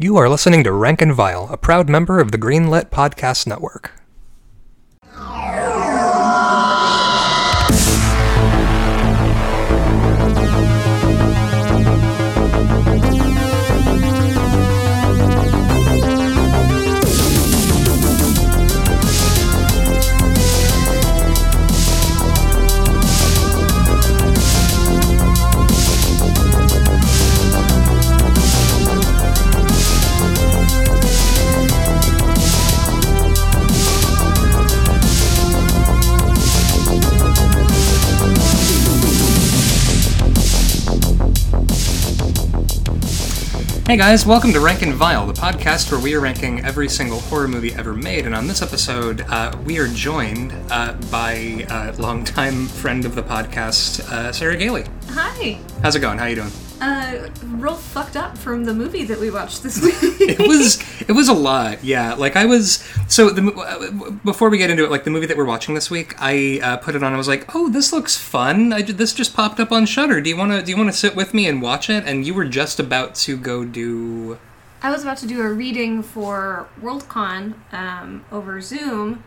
You are listening to Rank and Vile, a proud member of the Greenlit Podcast Network. Hey guys, welcome to Rank and Vile, the podcast where we are ranking every single horror movie ever made. And on this episode, uh, we are joined uh, by a longtime friend of the podcast, uh, Sarah Gailey. Hi. How's it going? How you doing? Uh, real fucked up from the movie that we watched this week. it was it was a lot yeah like i was so the uh, before we get into it like the movie that we're watching this week i uh, put it on i was like oh this looks fun I, this just popped up on shudder do you want to do you want to sit with me and watch it and you were just about to go do I was about to do a reading for Worldcon um, over Zoom,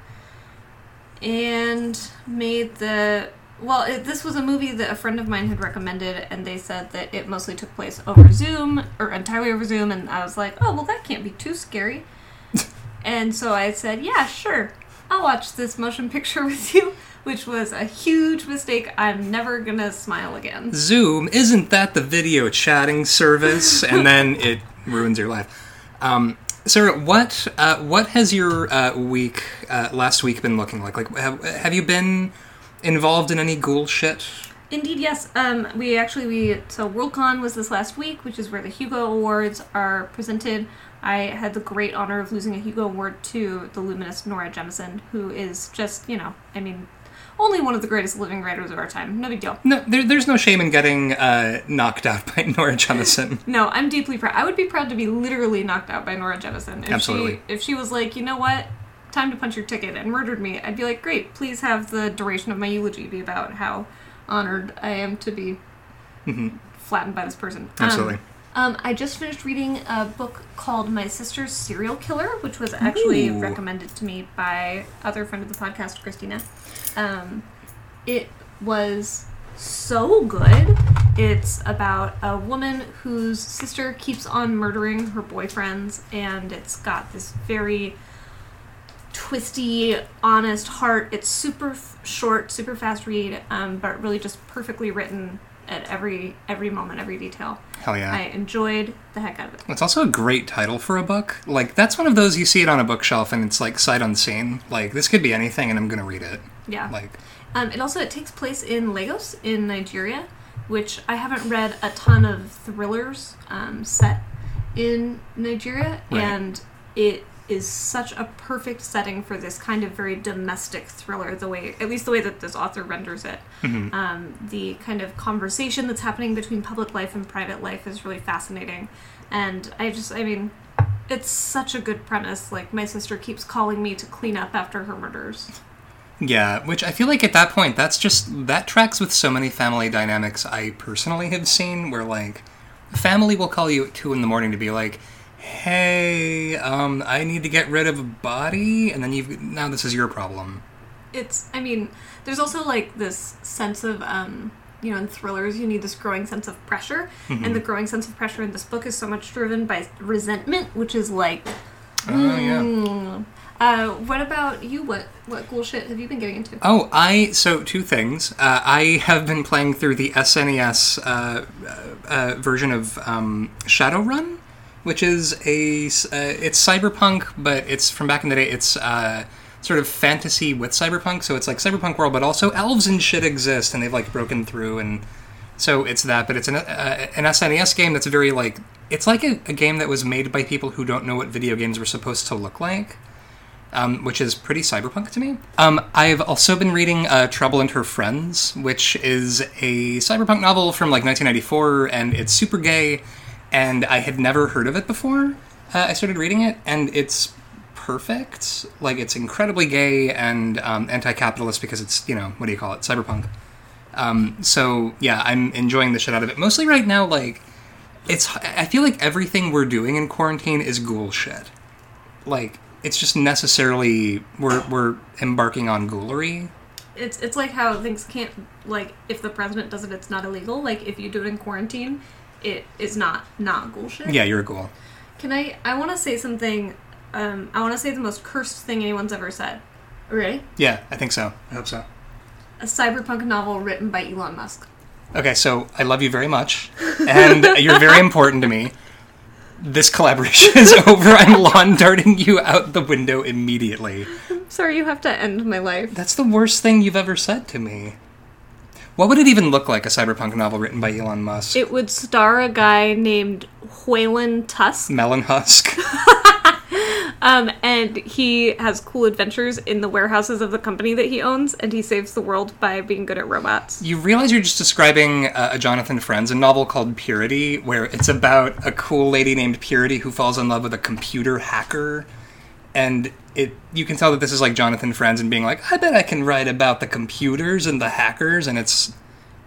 and made the well. It, this was a movie that a friend of mine had recommended, and they said that it mostly took place over Zoom or entirely over Zoom, and I was like, oh well, that can't be too scary. and so I said, yeah, sure, I'll watch this motion picture with you, which was a huge mistake. I'm never gonna smile again. zoom isn't that the video chatting service and then it ruins your life um, sarah what uh, what has your uh, week uh, last week been looking like like have, have you been involved in any ghoul shit Indeed, yes. Um, we actually we so Worldcon was this last week, which is where the Hugo Awards are presented. I had the great honor of losing a Hugo Award to the luminous Nora Jemisin, who is just you know, I mean, only one of the greatest living writers of our time. No big deal. no there, there's no shame in getting uh, knocked out by nora jemisin No, I'm deeply proud. I would be proud to be literally knocked out by Nora Jemisin. If Absolutely. She, if she was like, you know what, time to punch your ticket and murdered me, I'd be like, great. Please have the duration of my eulogy be about how honored I am to be flattened by this person. Um, Mm-hmm. Absolutely. Um, I just finished reading a book called My Sister's Serial Killer, which was actually Ooh. recommended to me by other friend of the podcast, Christina. Um, it was so good. It's about a woman whose sister keeps on murdering her boyfriends, and it's got this very twisty, honest heart. It's super f- short, super fast read, um, but really just perfectly written at every every moment, every detail. hell yeah I enjoyed the heck out of it. It's also a great title for a book. Like that's one of those you see it on a bookshelf and it's like sight unseen. Like this could be anything and I'm gonna read it. Yeah. Like Um, it also it takes place in Lagos in Nigeria, which I haven't read a ton of thrillers um, set in Nigeria, Right. and it is such a perfect setting for this kind of very domestic thriller. The way, at least the way that this author renders it, um, the kind of conversation that's happening between public life and private life is really fascinating, and I just, I mean. It's such a good premise. Like, my sister keeps calling me to clean up after her murders. yeah, which I feel like at that point that's just that tracks with so many family dynamics I personally have seen where like family will call you at two in the morning to be like, Hey, um, I need to get rid of a body and then you've now this is your problem. it's i mean there's also like this sense of um you know in thrillers you need this growing sense of pressure and the growing sense of pressure in this book is so much driven by resentment which is like Oh yeah. mm. uh what about you what what cool shit have you been getting into Oh, I so two things. Uh, I have been playing through the SNES uh, uh, version of um, Shadowrun, which is a uh, it's cyberpunk, but it's from back in the day. It's uh, sort of fantasy with cyberpunk, so it's like cyberpunk world, but also elves and shit exist, and they've like broken through, and so it's that. But it's an uh, an SNES game that's very like it's like a, a game that was made by people who don't know what video games were supposed to look like um, which is pretty cyberpunk to me. Um, I've also been reading uh, Trouble and Her Friends, which is a cyberpunk novel from like 1994, and it's super gay, and I had never heard of it before. Uh, I started reading it, and it's perfect. Like, it's incredibly gay and um, anti capitalist because it's, you know, what do you call it? Cyberpunk. Um, so, yeah, I'm enjoying the shit out of it. Mostly right now, like, it's I feel like everything we're doing in quarantine is ghoul shit. Like it's just necessarily we're we're embarking on ghoulery. It's it's like how things can't like if the president does it, it's not illegal. Like if you do it in quarantine, it is not not bullshit. Yeah, you're a ghoul. Can I? I want to say something. Um, I want to say the most cursed thing anyone's ever said. Ready? Yeah, I think so. I hope so. A cyberpunk novel written by Elon Musk. Okay, so I love you very much, and you're very important to me. This collaboration is over. I'm lawn darting you out the window immediately. Sorry, you have to end my life. That's the worst thing you've ever said to me. What would it even look like, a cyberpunk novel written by Elon Musk? It would star a guy named Whalen Tusk, Melon Husk? um, and he has cool adventures in the warehouses of the company that he owns, and he saves the world by being good at robots. You realize you're just describing uh, a Jonathan Franzen, a novel called Purity, where it's about a cool lady named Purity who falls in love with a computer hacker, and it you can tell that this is like Jonathan Franzen and being like, I bet I can write about the computers and the hackers, and it's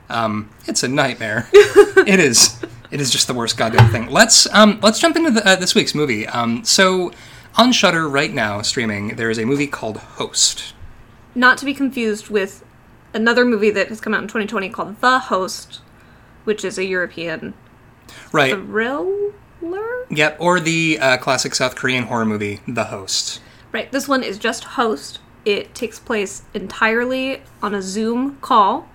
um, it's a nightmare. it is. It is just the worst goddamn thing. Let's um, let's jump into the, uh, this week's movie. Um, so on Shudder right now, streaming, there is a movie called Host. Not to be confused with another movie that has come out in 2020 called The Host, which is a European Right. thriller. Yep. Or the uh, classic South Korean horror movie, The Host. Right. This one is just Host. It takes place entirely on a Zoom call.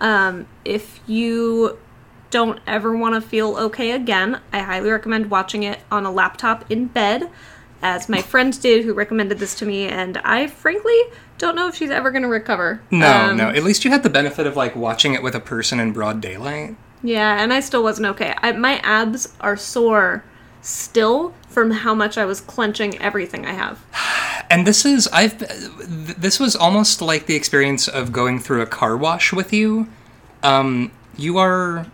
Um, if you don't ever want to feel okay again, I highly recommend watching it on a laptop in bed, as my friend did, who recommended this to me, and I frankly don't know if she's ever going to recover. No, Um, no. At least you had the benefit of like watching it with a person in broad daylight. Yeah, and I still wasn't okay. I, my abs are sore still from how much I was clenching everything I have. And this is I've this was almost like the experience of going through a car wash with you. Um, you are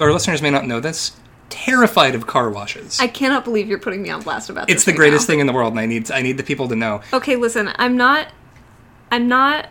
our listeners may not know this. Terrified of car washes. I cannot believe you're putting me on blast about this. it's the right greatest now. thing in the world, and I need I need the people to know. Okay, listen, I'm not I'm not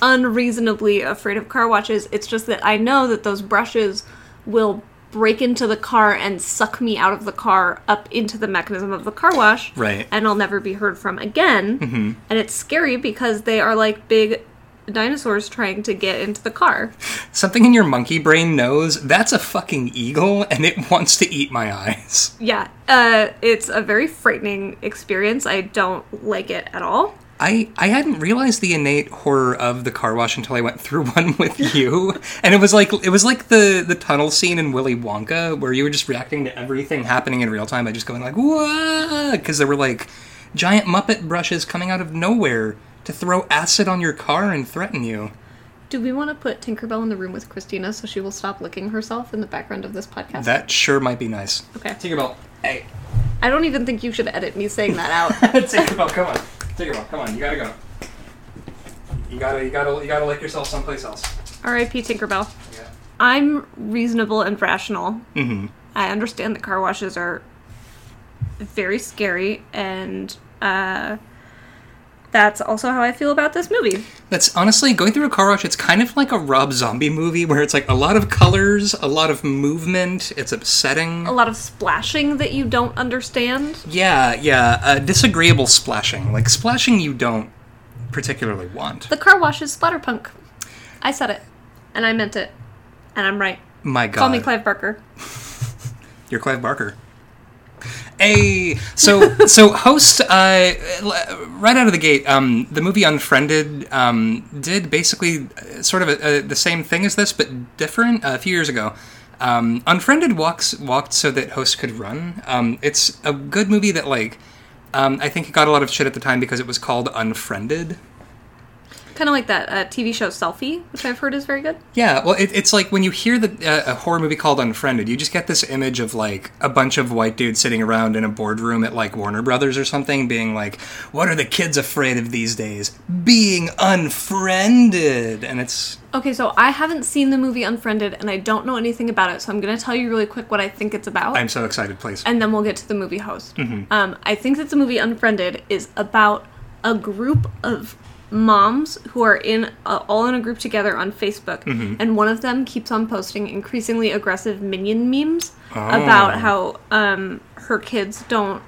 unreasonably afraid of car washes. It's just that I know that those brushes will break into the car and suck me out of the car up into the mechanism of the car wash. Right. And I'll never be heard from again. Mm-hmm. And it's scary because they are like big dinosaurs trying to get into the car. Something in your monkey brain knows that's a fucking eagle, and it wants to eat my eyes. Yeah, uh, it's a very frightening experience. I don't like it at all. I, I hadn't realized the innate horror of the car wash until I went through one with you, and it was like it was like the the tunnel scene in Willy Wonka where you were just reacting to everything happening in real time by just going like "whoa," because there were like giant Muppet brushes coming out of nowhere to throw acid on your car and threaten you. Do we want to put Tinkerbell in the room with Christina so she will stop licking herself in the background of this podcast? That sure might be nice. okay. Tinkerbell, hey, I don't even think you should edit me saying that out. Tinkerbell, come on, Tinkerbell, come on, you gotta go. You gotta, you gotta, you gotta lick yourself someplace else. R.I.P. Tinkerbell. Yeah. I'm reasonable and rational. Mm-hmm. I understand that car washes are very scary, and uh, that's also how I feel about this movie. That's honestly going through a car wash. It's kind of like a Rob Zombie movie where it's like a lot of colors, a lot of movement. It's upsetting. A lot of splashing that you don't understand. Yeah, yeah. Uh, disagreeable splashing, like splashing you don't particularly want. The car wash is splatterpunk. I said it, and I meant it, and I'm right. My God, Call me Clive Barker. You're Clive Barker. Hey, so so host uh, right out of the gate, um, the movie Unfriended um, did basically uh, sort of a, a, the same thing as this, but different. Uh, a few years ago, um, Unfriended walks walked so that host could run. Um, it's a good movie that like um, I think it got a lot of shit at the time because it was called Unfriended. Kind of like that uh, TV show Selfie, which I've heard is very good. Yeah, well, it, it's like when you hear the, uh, a horror movie called Unfriended, you just get this image of like a bunch of white dudes sitting around in a boardroom at like Warner Brothers or something, being like, "What are the kids afraid of these days? Being unfriended." And it's Okay, so I haven't seen the movie Unfriended, and I don't know anything about it, so I'm going to tell you really quick what I think it's about. I'm so excited, please. and then we'll get to the movie host. Um, I think that the movie Unfriended is about a group of moms who are in uh, all in a group together on Facebook, Mm-hmm. and one of them keeps on posting increasingly aggressive minion memes Oh. about how um, her kids don't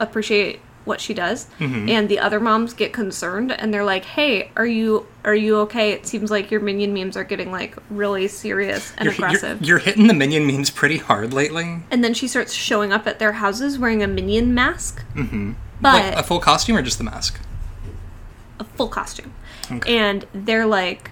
appreciate what she does, Mm-hmm. and the other moms get concerned and they're like, "Hey, are you are you okay? It seems like your minion memes are getting like really serious and You're, you're, aggressive." you're hitting the minion memes pretty hard lately. and then she starts showing up at their houses wearing a minion mask, mm-hmm. but Like a full costume or just the mask? A full costume. And they're like,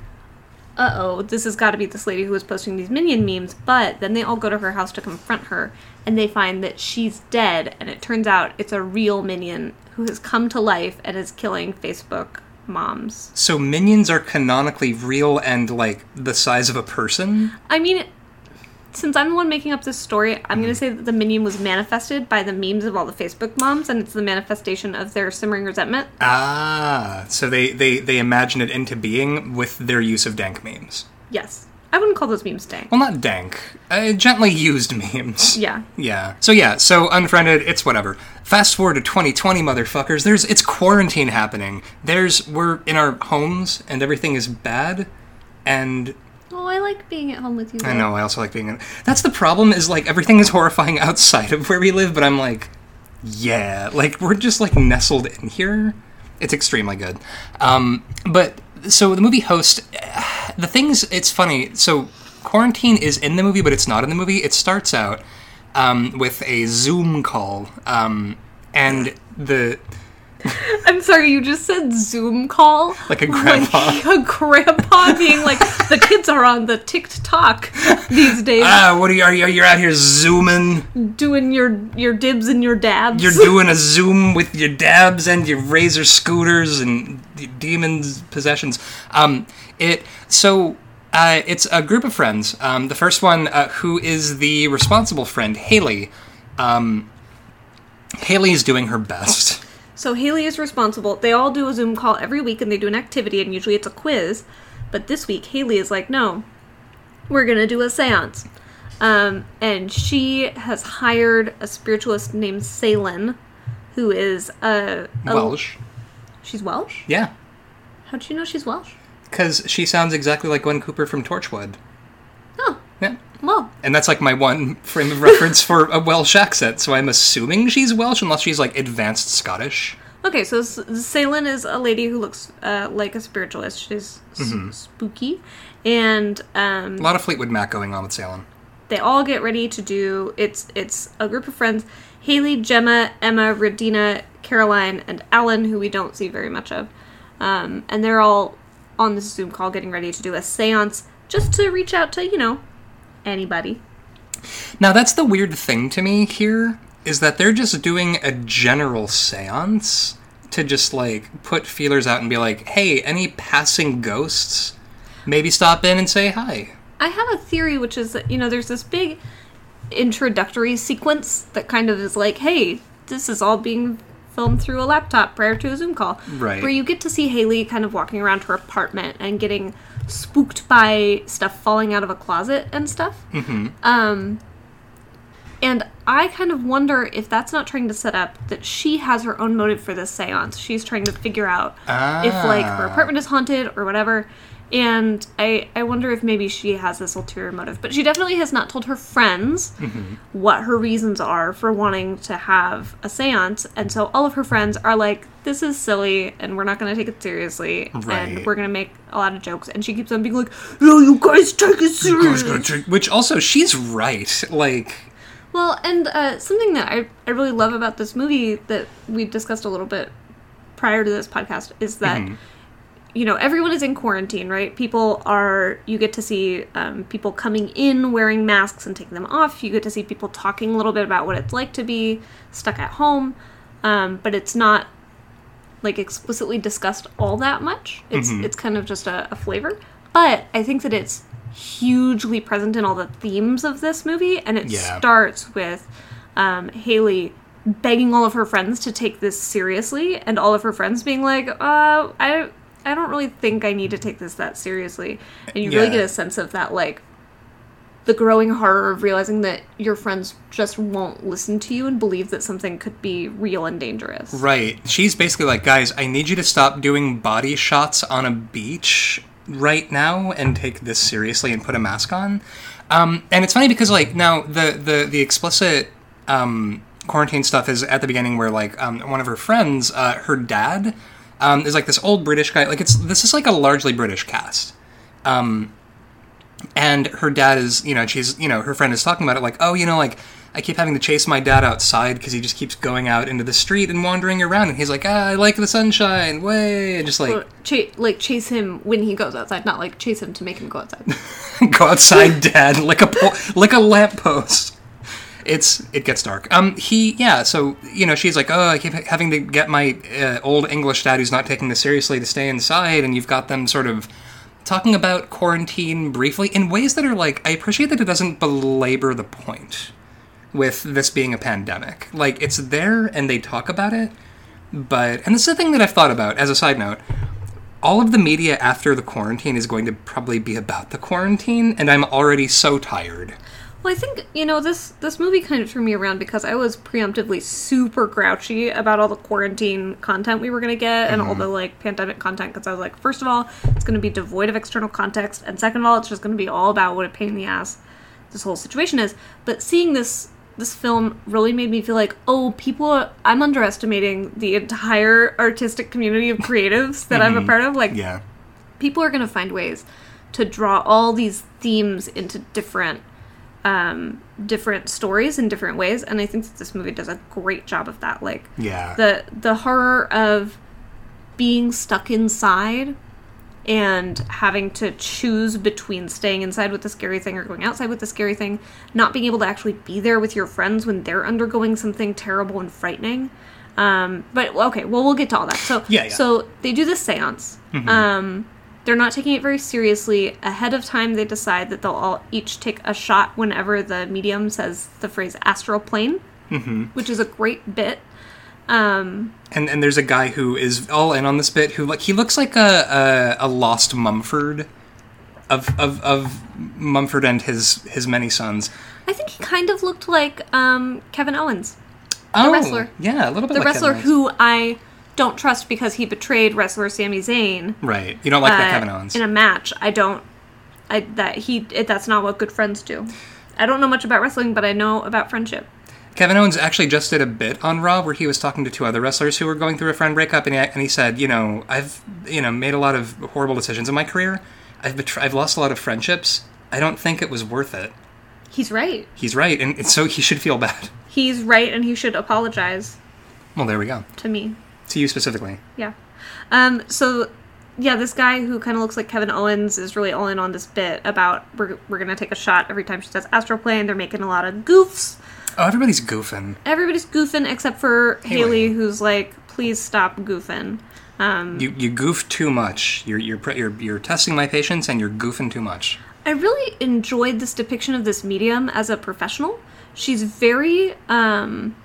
uh oh, this has got to be this lady who was posting these minion memes. But then they all go to her house to confront her, and they find that she's dead. And it turns out it's a real minion who has come to life and is killing Facebook moms. So minions are canonically real and like the size of a person. I mean, since I'm the one making up this story, I'm going to say that the minion was manifested by the memes of all the Facebook moms, and it's the manifestation of their simmering resentment. Ah, so they they they imagine it into being with their use of dank memes. Yes. I wouldn't call those memes dank. Well, not dank, uh, gently used memes. Yeah. Yeah. So yeah. So unfriended. It's whatever. Fast forward to 2020, motherfuckers. There's it's quarantine happening. There's we're in our homes and everything is bad, and Oh, I like being at home with you. I know. I also like being in. That's the problem. Is like everything is horrifying outside of where we live, but I'm like, yeah, like we're just like nestled in here. It's extremely good. Um, but so the movie host, the things. It's funny. So quarantine is in the movie, but it's not in the movie. It starts out um, with a Zoom call, um, and the I'm sorry, you just said Zoom call. Like a grandpa. Like a grandpa being like, the kids are on the TikTok these days, ah, what are you? Are you? You're out here zooming. doing your your dibs and your dabs. You're doing a zoom with your dabs and your razor scooters and demons possessions. Um, it so uh, it's a group of friends. Um, the first one, uh, who is the responsible friend, Haley. Um, Haley is doing her best. So Haley is responsible. They all do a Zoom call every week and they do an activity, and usually it's a quiz. But this week, Haley is like, no, we're going to do a seance. Um, and she has hired a spiritualist named Seylan, who is a, a Welsh, She's Welsh? yeah, How'd you know she's Welsh? because she sounds exactly like Gwen Cooper from Torchwood. Oh, Yeah. Well, And that's like my one frame of reference for a Welsh accent, so I'm assuming she's Welsh unless she's like advanced Scottish. Okay, so S- Seylan is a lady who looks uh, like a spiritualist. She's s- spooky, and um, A lot of Fleetwood Mac going on with Salem. they all get ready to do. It's it's a group of friends: Haley, Gemma, Emma, Radina, Caroline, and Alan, who we don't see very much of, um, and they're all on this Zoom call getting ready to do a séance, just to reach out to you know anybody. Now that's the weird thing to me here is that they're just doing a general séance to just like put feelers out and be like, "Hey, any passing ghosts? Maybe stop in and say hi." I have a theory, which is that, you know, there's this big introductory sequence that kind of is like, hey, this is all being filmed through a laptop prior to a Zoom call. Right. Where you get to see Haley kind of walking around her apartment and getting spooked by stuff falling out of a closet and stuff. Mm-hmm. Um, and I kind of wonder if that's not trying to set up that she has her own motive for this seance. She's trying to figure out if like her Ah. apartment is haunted or whatever. And I, I wonder if maybe she has this ulterior motive. But she definitely has not told her friends Mm-hmm. what her reasons are for wanting to have a seance. And so all of her friends are like, this is silly and we're not going to take it seriously. Right. And we're going to make a lot of jokes. And she keeps on being like, no, you guys take it seriously. Which also she's right. Like Well, and uh, something that I, I really love about this movie that we discussed a little bit prior to this podcast is that, you know, everyone is in quarantine, right? People are, you get to see um, people coming in wearing masks and taking them off. You get to see people talking a little bit about what it's like to be stuck at home. Um, but it's not like explicitly discussed all that much. It's it's kind of just a, a flavor. But I think that it's hugely present in all the themes of this movie, and it Yeah. starts with um, Haley begging all of her friends to take this seriously, and all of her friends being like, "Uh, I I don't really think I need to take this that seriously," and you really get a sense of that like the growing horror of realizing that your friends just won't listen to you and believe that something could be real and dangerous. Right. She's basically like, guys, I need you to stop doing body shots on a beach right now and take this seriously and put a mask on. Um, and it's funny because like now the the the explicit um, quarantine stuff is at the beginning where like um, one of her friends, uh, her dad, um, is like this old British guy. Like it's this is like a largely British cast. Um, and her dad is you know she's you know her friend is talking about it like oh you know like I keep having to chase my dad outside because he just keeps going out into the street and wandering around and he's like ah, I like the sunshine way and just like Well, cha- like chase him when he goes outside, not like chase him to make him go outside. go outside dad like a po- lick a lamppost it's it gets dark. Um he yeah so you know she's like oh i keep having to get my uh, old english dad who's not taking this seriously to stay inside and you've got them sort of talking about quarantine briefly in ways that are like i appreciate that it doesn't belabor the point with this being a pandemic. Like it's there and they talk about it but and this is the thing that i've thought about as a side note all of the media after the quarantine is going to probably be about the quarantine and i'm already so tired Well, I think you know this this movie kind of threw me around because I was preemptively super grouchy about all the quarantine content we were going to get and all mm-hmm. the like pandemic content because I was like, first of all, it's going to be devoid of external context, and second of all, it's just going to be all about what a pain in the ass this whole situation is. But seeing this this film really made me feel like, oh, people, are, I'm underestimating the entire artistic community of creatives that I'm a mm-hmm. part of. Like, yeah people are going to find ways to draw all these themes into different um different stories in different ways and i think that this movie does a great job of that like yeah. the the horror of being stuck inside and having to choose between staying inside with the scary thing or going outside with the scary thing not being able to actually be there with your friends when they're undergoing something terrible and frightening. Um but okay well we'll get to all that. So Yeah, yeah. so they do this seance. Um they're not taking it very seriously. Ahead of time, they decide that they'll all each take a shot whenever the medium says the phrase astral plane, mm-hmm. which is a great bit. Um, and and there's a guy who is all in on this bit who like he looks like a a, a lost mumford of, of of mumford and his his many sons I think he kind of looked like um, Kevin Owens, oh wrestler. yeah a little bit the like wrestler who I don't trust because he betrayed wrestler Sami Zayn right you don't like that uh, kevin owens in a match. I don't. I that he it, that's not what good friends do. I don't know much about wrestling, but I know about friendship. Kevin Owens actually just did a bit on Raw where he was talking to two other wrestlers who were going through a friend breakup, and he, and he said, you know, I've you know made a lot of horrible decisions in my career. I've betr- I've lost a lot of friendships. I don't think it was worth it. He's right. He's right, and, and so he should feel bad. He's right, and he should apologize Well, there we go. to me. To you specifically. Yeah. Um, so, yeah, this guy who kind of looks like Kevin Owens is really all in on this bit about we're, we're going to take a shot every time she says astral plane. They're making a lot of goofs. Oh, everybody's goofing. Everybody's goofing except for Haley. Haley, who's like, please stop goofing. Um, You you goof too much. You're you're you're you're testing my patience, and you're goofing too much. I really enjoyed this depiction of this medium as a professional. She's very um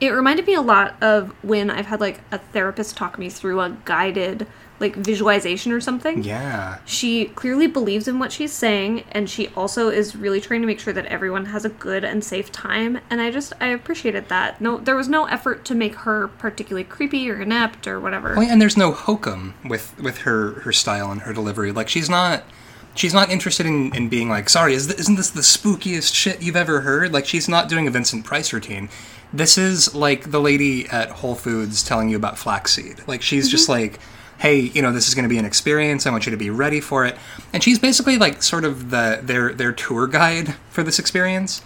it reminded me a lot of when I've had like a therapist talk me through a guided like visualization or something. Yeah. She clearly believes in what she's saying and she also is really trying to make sure that everyone has a good and safe time and I just I appreciated that. No there was no effort to make her particularly creepy or inept or whatever. Well, and there's no hokum with with her her style and her delivery. Like she's not she's not interested in, in being like, sorry, is th- isn't this the spookiest shit you've ever heard? Like she's not doing a Vincent Price routine. This is like the lady at Whole Foods telling you about flaxseed. Like she's just like, hey, you know, this is going to be an experience. I want you to be ready for it. And she's basically like sort of the their their tour guide for this experience.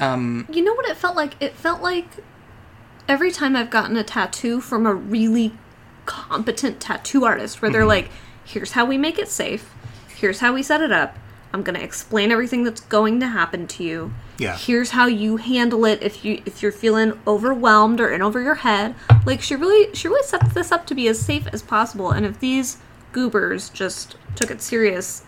You know what it felt like? It felt like every time I've gotten a tattoo from a really competent tattoo artist where Mm-hmm. they're like, here's how we make it safe, here's how we set it up, I'm gonna explain everything that's going to happen to you. Yeah. Here's how you handle it if you if you're feeling overwhelmed or in over your head. Like she really she really sets this up to be as safe as possible. And if these goobers just took it serious,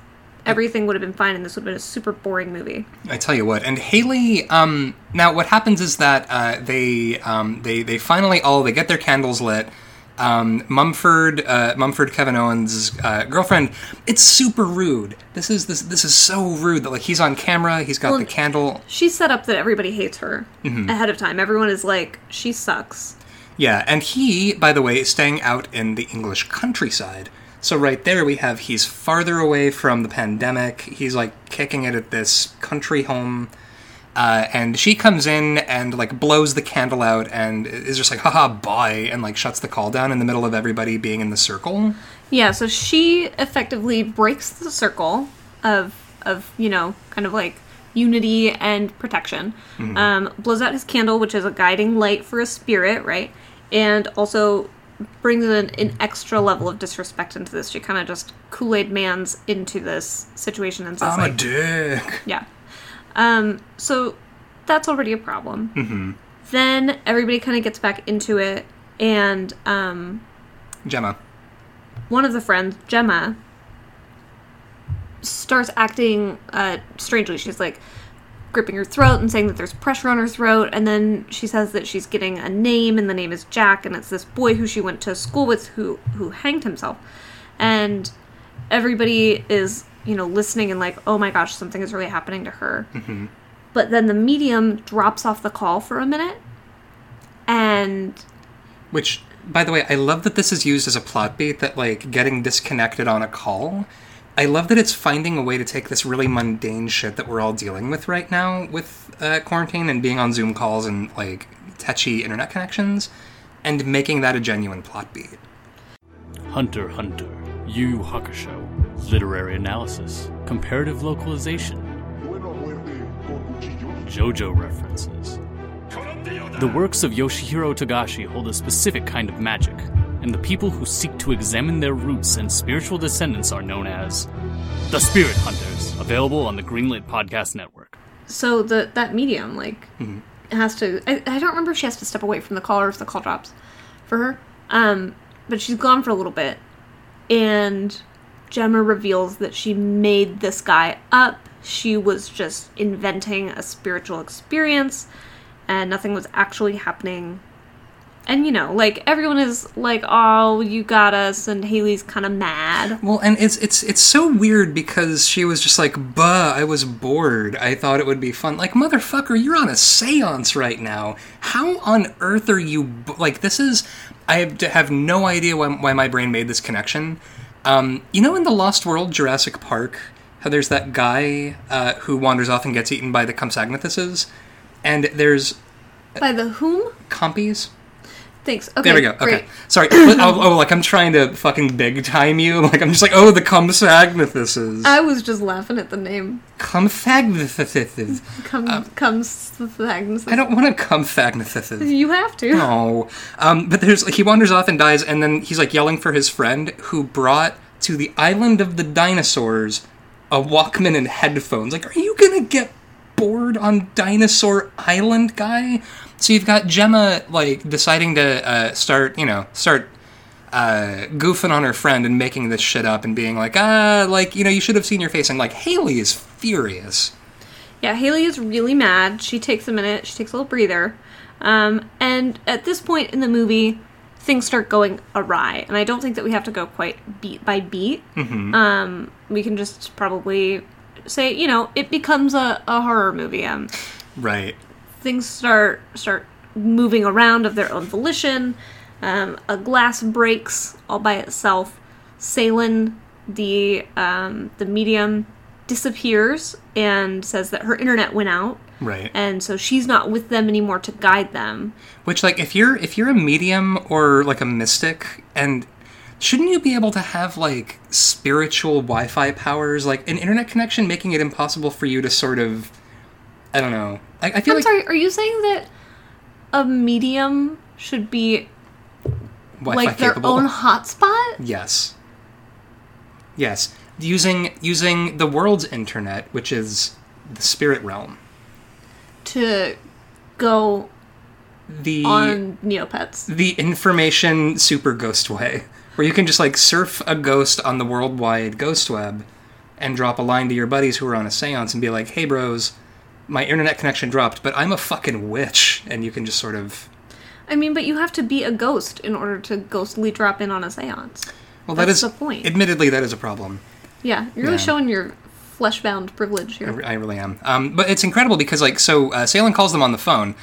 everything would have been fine and this would have been a super boring movie. I tell you what, and Haley. Um, now, what happens is that uh, they um, they they finally all they get their candles lit, Um, Mumford, uh, Mumford Kevin Owens' uh, girlfriend. It's super rude. This is this this is so rude that like he's on camera. He's got Well, the candle. She's set up that everybody hates her Mm-hmm. ahead of time. Everyone is like, she sucks. Yeah, and he, by the way, is staying out in the English countryside. So right there we have he's farther away from the pandemic. He's like kicking it at this country home. Uh, and she comes in and like blows the candle out and is just like haha bye and like shuts the call down in the middle of everybody being in the circle. Yeah, so she effectively breaks the circle of of you know kind of like unity and protection. Um, blows out his candle, which is a guiding light for a spirit, right? And also brings an, an extra level of disrespect into this. She kind of just Kool Aid Man's into this situation and says I'm a dick. yeah. Um, so that's already a problem. Mm-hmm. Then everybody kind of gets back into it, and um, Gemma. one of the friends, Gemma, starts acting uh, strangely. She's like gripping her throat and saying that there's pressure on her throat, and then she says that she's getting a name, and the name is Jack, and it's this boy who she went to school with who who hanged himself, and everybody is you know listening and like, oh my gosh, something is really happening to her. But then the medium drops off the call for a minute, and Which, by the way, I love that this is used as a plot beat that, like, getting disconnected on a call. I love that it's finding a way to take this really mundane shit that we're all dealing with right now with uh, quarantine and being on Zoom calls and, like, touchy internet connections and making that a genuine plot beat. Hunter x Hunter, Yu Yu Hakusho, literary analysis, comparative localization, JoJo references. The works of Yoshihiro Togashi hold a specific kind of magic, and the people who seek to examine their roots and spiritual descendants are known as the Spirit Hunters, available on the Greenlit Podcast Network. so the that medium like has to I, I don't remember if she has to step away from the call or if the call drops for her um but she's gone for a little bit and gemma reveals that she made this guy up she was just inventing a spiritual experience and nothing was actually happening and you know like everyone is like oh you got us and haley's kind of mad Well, and it's it's it's so weird because she was just like, "Buh, I was bored. I thought it would be fun." Like, motherfucker, you're on a séance right now. How on earth are you like this is I have, have no idea why, why my brain made this connection. Um, you know in the Lost World Jurassic Park, how there's that guy uh, who wanders off and gets eaten by the Compsognathuses, and there's by the whom compies. Thanks okay There we go. great. Okay, sorry. oh, oh, like I'm trying to fucking big time you. Like I'm just like, oh, the Compsognathuses. i was just laughing at the name comes Agnes. Uh, I don't want to Compsognathuses. You have to. No. Um, but there's he wanders off and dies, and then he's like yelling for his friend who brought to the island of the dinosaurs a Walkman and headphones. Like, are you gonna get bored on Dinosaur Island, guy? So you've got Gemma like deciding to uh, start, you know, start uh, goofing on her friend and making this shit up and being like, ah, like you know, you should have seen your face. And like Haley is furious. Yeah, Haley is really mad. She takes a minute. She takes a little breather. Um, and at this point in the movie, things start going awry. And I don't think that we have to go quite beat by beat. Um, we can just probably say, you know, it becomes a, a horror movie. Um, Right. Things start start moving around of their own volition. Um, a glass breaks all by itself. Seylan, the um, the medium, disappears and says that her internet went out, Right. and so she's not with them anymore to guide them. Which like if you're if you're a medium or like a mystic and shouldn't you be able to have like spiritual Wi-Fi powers like an internet connection making it impossible for you to sort of I don't know. I, I feel I'm like sorry, are you saying that a medium should be Wi-Fi like their capable. own hotspot? Yes. Yes. Using using the world's internet, which is the spirit realm. To go The on Neopets. the information super ghost way, where you can just like surf a ghost on the worldwide ghost web and drop a line to your buddies who are on a seance and be like, hey bros, my internet connection dropped, but I'm a fucking witch. And you can just sort of. I mean, but you have to be a ghost in order to ghostly drop in on a seance. Well, that That's is the point. Admittedly, that is a problem. Yeah, you're really Yeah. showing your flesh-bound privilege here. re- I really am. Um, but it's incredible because, like, so uh, Seylan calls them on the phone,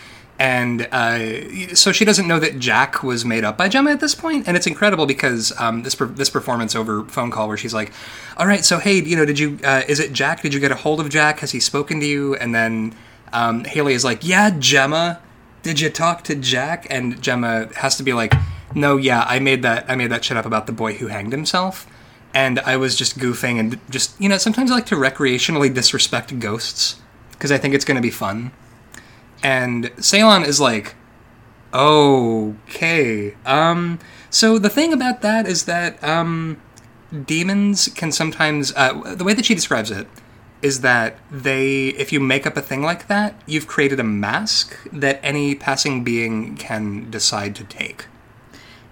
and uh, so she doesn't know that Jack was made up by Gemma at this point, and it's incredible because um, this per- this performance over phone call where she's like, "All right, so hey, you know, did you uh, is it Jack? Did you get a hold of Jack? Has he spoken to you?" And then um, Haley is like, "Yeah, Gemma, did you talk to Jack?" And Gemma has to be like, "No, yeah, I made that I made that shit up about the boy who hanged himself." and I was just goofing and just you know sometimes I like to recreationally disrespect ghosts because I think it's going to be fun. And Seylan is like, okay. Um, so the thing about that is that um, demons can sometimes uh, the way that she describes it is that they if you make up a thing like that you've created a mask that any passing being can decide to take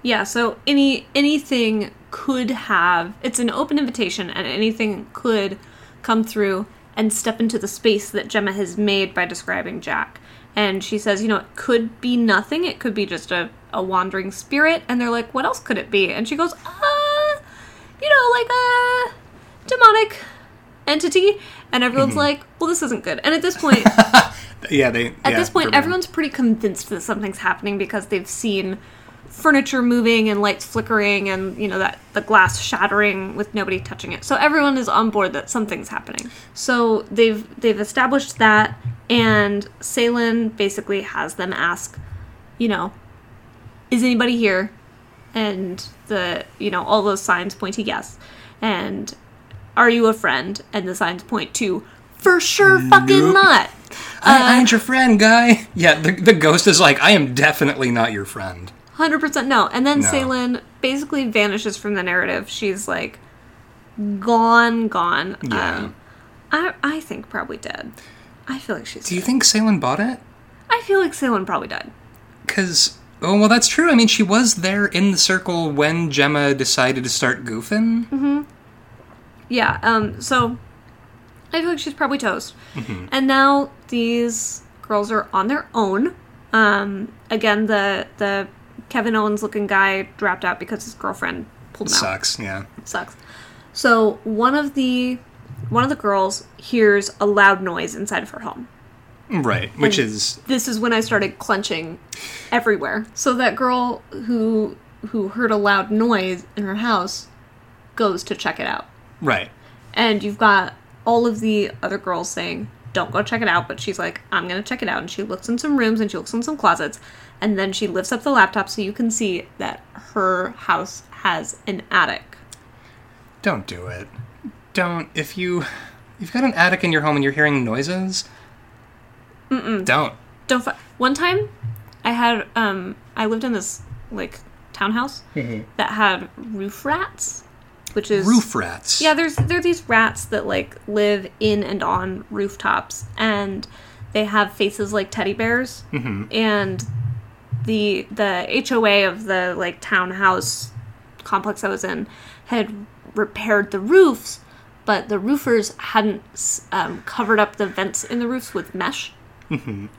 Yeah, so any anything could have it's an open invitation and anything could come through and step into the space that Gemma has made by describing Jack. And she says, you know, it could be nothing, it could be just a, a wandering spirit, and they're like, what else could it be? And she goes, uh you know, like a demonic entity. And everyone's like, well, this isn't good. And at this point yeah they at this point everyone's pretty convinced that something's happening because they've seen furniture moving and lights flickering and you know that the glass shattering with nobody touching it. So everyone is on board that something's happening. So they've they've established that and Seylan basically has them ask you know is anybody here and the you know all those signs point to yes and are you a friend and the signs point to for sure fucking Nope. not I, I ain't your friend, guy. Yeah, the, the ghost is like, I am definitely not your friend. Hundred percent no. And then No. Seylan basically vanishes from the narrative. She's like gone, gone. Yeah. Um, I I think probably dead. I feel like she's. Do you dead. think Seylan bought it? I feel like Seylan probably died. Because, oh, well, that's true. I mean, she was there in the circle when Gemma decided to start goofing. Mm-hmm. Yeah. Um. So I feel like she's probably toast. Mm-hmm. And now these girls are on their own. Um. Again, the the Kevin Owens looking guy dropped out because his girlfriend pulled him out. Sucks, yeah. sucks. So one of the one of the girls hears a loud noise inside of her home. Right, which And is, This is when I started clenching everywhere. So that girl who who heard a loud noise in her house goes to check it out. right. And you've got all of the other girls saying, "Don't go check it out," but she's like, "I'm going to check it out." And she looks in some rooms and she looks in some closets, and then she lifts up the laptop so you can see that her house has an attic. Don't do it. Don't. If you. You've got an attic in your home and you're hearing noises. Mm-mm. Don't. don't fu- one time i had um i lived in this like townhouse that had roof rats which is Roof rats. yeah there's there are these rats that like live in and on rooftops and they have faces like teddy bears and the the hoa of the like townhouse complex i was in had repaired the roofs but the roofers hadn't um, covered up the vents in the roofs with mesh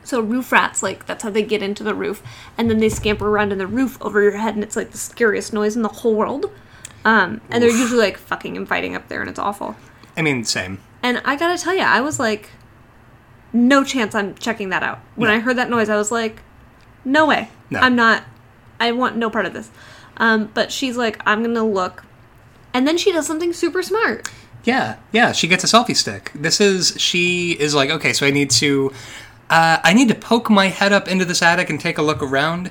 so roof rats, like that's how they get into the roof, and then they scamper around in the roof over your head, and it's like the scariest noise in the whole world. Um, and they're usually like fucking and fighting up there, and it's awful. I mean, same. And I gotta tell you, I was like, no chance I'm checking that out. When No. I heard that noise, I was like, no way, No. I'm not. I want no part of this. Um, but she's like, I'm gonna look, and then she does something super smart. Yeah, yeah. She gets a selfie stick. This is she is like, okay, so I need to, uh, I need to poke my head up into this attic and take a look around,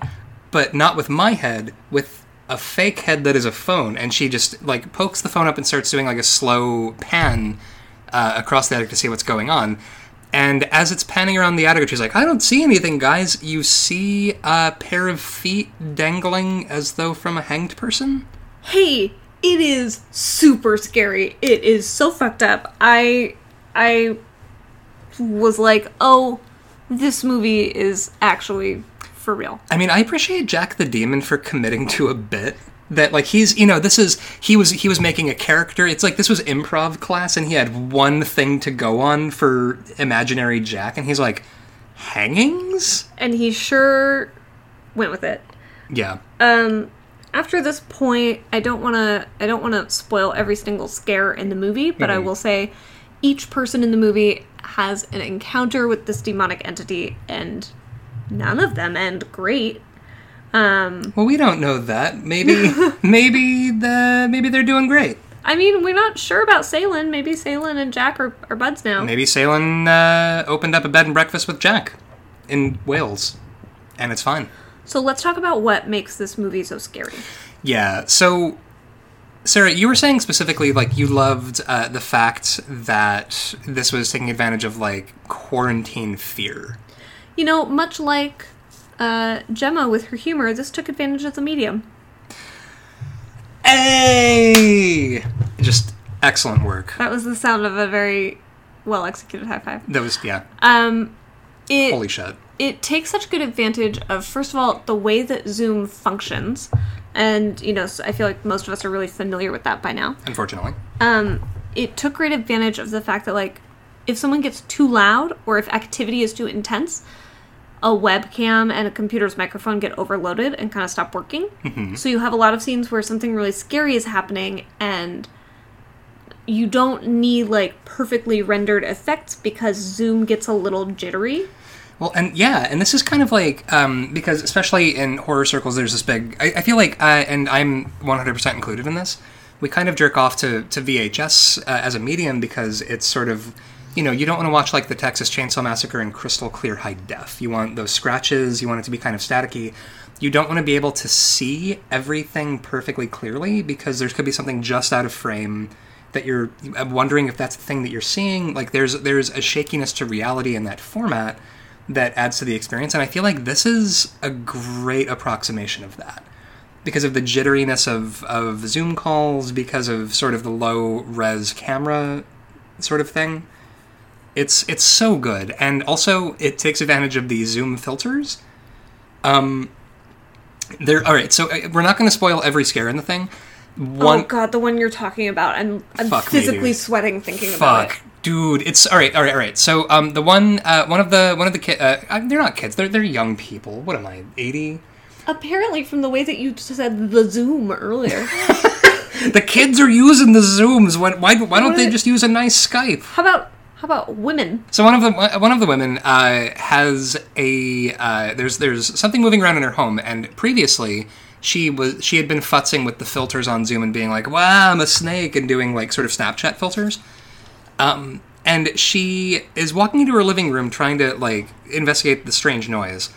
but not with my head, with a fake head that is a phone. And she just like pokes the phone up and starts doing like a slow pan uh, across the attic to see what's going on. And as it's panning around the attic, she's like, I don't see anything, guys. You see a pair of feet dangling as though from a hanged person? hey it is super scary it is so fucked up i i was like oh this movie is actually for real I mean, I appreciate Jack the Demon for committing to a bit that like he's you know this is he was he was making a character. It's like this was improv class and he had one thing to go on for imaginary Jack and he's like hangings? and he sure went with it. Yeah. Um, after this point, I don't want to. I don't want to spoil every single scare in the movie, but I Mhm. will say, each person in the movie has an encounter with this demonic entity, and none of them end great. Um, Well, we don't know that. Maybe, maybe the maybe they're doing great. I mean, we're not sure about Seylan. Maybe Seylan and Jack are, are buds now. Maybe Seylan uh, opened up a bed and breakfast with Jack in Wales, and it's fine. So let's talk about what makes this movie so scary. Yeah. So, Sarah, you were saying specifically like you loved uh, the fact that this was taking advantage of like quarantine fear. You know, much like uh, Gemma with her humor, this took advantage of the medium. Hey, just excellent work. That was the sound of a very well executed high five. That was yeah. Um, it Holy shit. It takes such good advantage of first of all the way that Zoom functions, and you know so I feel like most of us are really familiar with that by now. Unfortunately. Um, it took great advantage of the fact that like if someone gets too loud or if activity is too intense, a webcam and a computer's microphone get overloaded and kind of stop working. So you have a lot of scenes where something really scary is happening and you don't need like perfectly rendered effects because Zoom gets a little jittery. Well, and yeah, and this is kind of like um, because especially in horror circles, there's this big. I, I feel like, uh, and I'm 100% included in this. We kind of jerk off to to VHS uh, as a medium because it's sort of, you know, you don't want to watch like the Texas Chainsaw Massacre in crystal clear high def. You want those scratches. You want it to be kind of staticky. You don't want to be able to see everything perfectly clearly because there could be something just out of frame that you're wondering if that's the thing that you're seeing. Like there's there's a shakiness to reality in that format that adds to the experience, and I feel like this is a great approximation of that because of the jitteriness of of Zoom calls, because of sort of the low res camera sort of thing. It's it's so good, and also it takes advantage of the Zoom filters. Um, there. All right, so uh, we're not going to spoil every scare in the thing. One, oh god, the one you're talking about. I'm I'm Fuck me, physically sweating thinking about it. Dude! It's all right, all right, all right. So, um, the one, uh, one of the, one of the kids, uh, uh, they're not kids. They're they're young people. What am I, eighty? Apparently, from the way that you said the Zoom earlier. The kids are using the Zooms. Why, why, why don't they just use a nice Skype? how about how about women? So one of the one of the women uh, has a uh, there's there's something moving around in her home, and previously she was she had been futzing with the filters on Zoom and being like, "Wow, I'm a snake," and doing like sort of Snapchat filters. Um, and she is walking into her living room trying to like investigate the strange noise.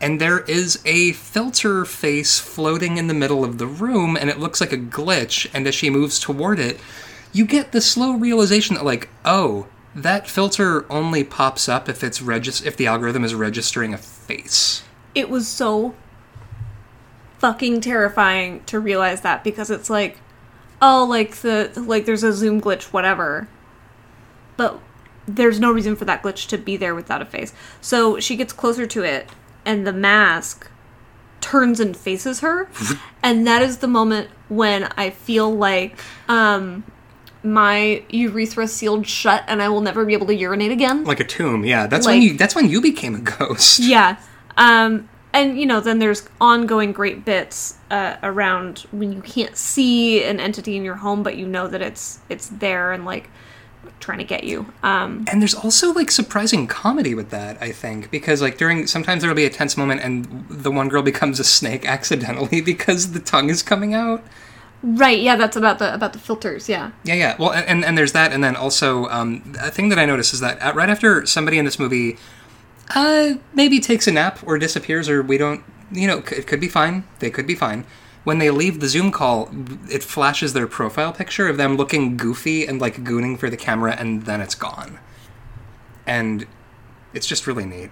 And there is a filter face floating in the middle of the room, and it looks like a glitch. And as she moves toward it, you get the slow realization that, like, oh, that filter only pops up if it's regis- if the algorithm is registering a face. It was so fucking terrifying to realize that because it's like, oh, like the like there's a Zoom glitch, whatever. But there's no reason for that glitch to be there without a face. So she gets closer to it, and the mask turns and faces her, and that is the moment when I feel like um my urethra sealed shut and I will never be able to urinate again. Like a tomb, yeah. That's when you that's when you became a ghost. Yeah. Um, and you know, then there's ongoing great bits uh, around when you can't see an entity in your home, but you know that it's it's there and like trying to get you. Um, And there's also like surprising comedy with that, I think, because like during sometimes there'll be a tense moment and the one girl becomes a snake accidentally because the tongue is coming out. right? Yeah, that's about the about the filters. Yeah. Yeah, yeah. Well, and and, there's that, and then also um, a thing that I noticed is that at, right after somebody in this movie, uh, maybe takes a nap or disappears, or we don't, you know, it could be fine. They could be fine. When they leave the Zoom call, it flashes their profile picture of them looking goofy and like gooning for the camera, and then it's gone. And it's just really neat.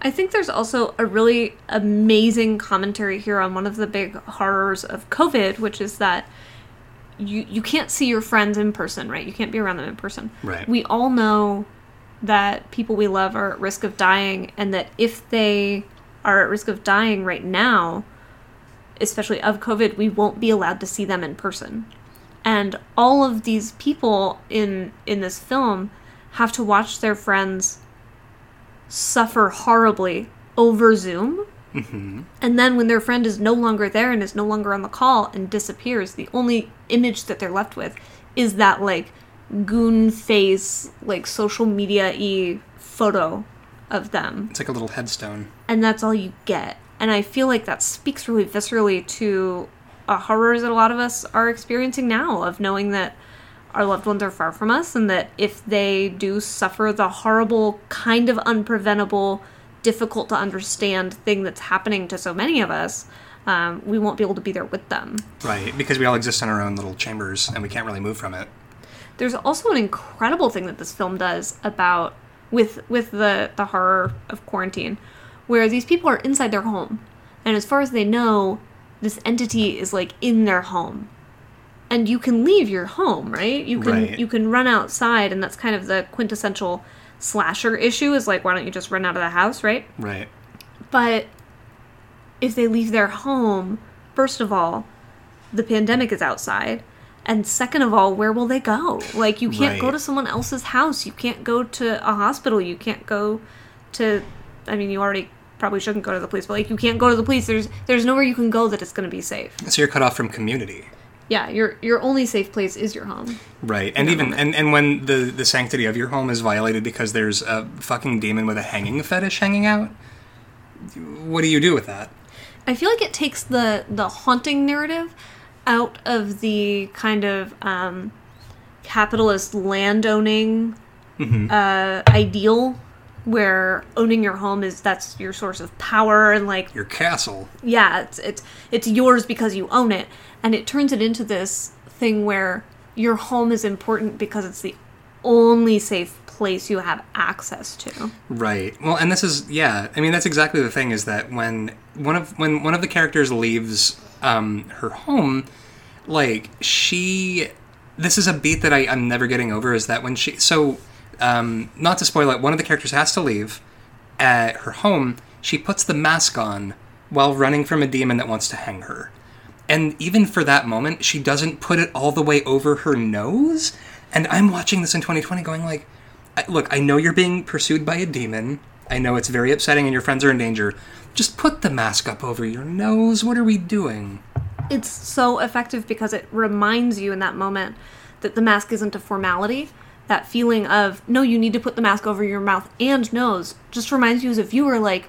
I think there's also a really amazing commentary here on one of the big horrors of COVID, which is that you you can't see your friends in person, right? You can't be around them in person. Right. We all know that people we love are at risk of dying and that if they are at risk of dying right now, especially of COVID, we won't be allowed to see them in person. And all of these people in in this film have to watch their friends suffer horribly over Zoom mm-hmm. And then when their friend is no longer there and is no longer on the call and disappears, the only image that they're left with is that like goon face, like social media y photo of them. It's like a little headstone. And that's all you get. And I feel like that speaks really viscerally to a horror that a lot of us are experiencing now of knowing that our loved ones are far from us and that if they do suffer the horrible, kind of unpreventable, difficult to understand thing that's happening to so many of us, um, we won't be able to be there with them. Right, because we all exist in our own little chambers and we can't really move from it. There's also an incredible thing that this film does about with with the the horror of quarantine, where these people are inside their home, and as far as they know, this entity is like in their home, and you can leave your home, right? You can Right. you can run outside, and that's kind of the quintessential slasher issue is like, why don't you just run out of the house, right? Right. But if they leave their home, first of all, the pandemic is outside. And second of all, where will they go? Like, you can't go to someone else's house. You can't go to a hospital. You can't go to, I mean, you already probably shouldn't go to the police, but like, you can't go to the police. There's, there's nowhere you can go that it's going to be safe. So you're cut off from community. Yeah, your, your only safe place is your home. Right. And even and, and when the, the sanctity of your home is violated because there's a fucking demon with a hanging fetish hanging out, what do you do with that? I feel like it takes the the haunting narrative out of the kind of um, capitalist landowning uh, ideal where owning your home is that's your source of power and like Your castle. yeah it's it's it's yours because you own it and it turns it into this thing where your home is important because it's the only safe place you have access to Right. Well, and this is yeah. I mean, that's exactly the thing. Is that when one of when one of the characters leaves um, her home, like she, this is a beat that I, I'm never getting over. Is that when she so, um, not to spoil it, one of the characters has to leave at her home. She puts the mask on while running from a demon that wants to hang her. And even for that moment, she doesn't put it all the way over her nose. And I'm watching this in 2020 going like, look, I know you're being pursued by a demon. I know it's very upsetting and your friends are in danger. Just put the mask up over your nose. What are we doing? it's so effective because it reminds you in that moment that the mask isn't a formality. That feeling of, no, you need to put the mask over your mouth and nose just reminds you as a viewer, like,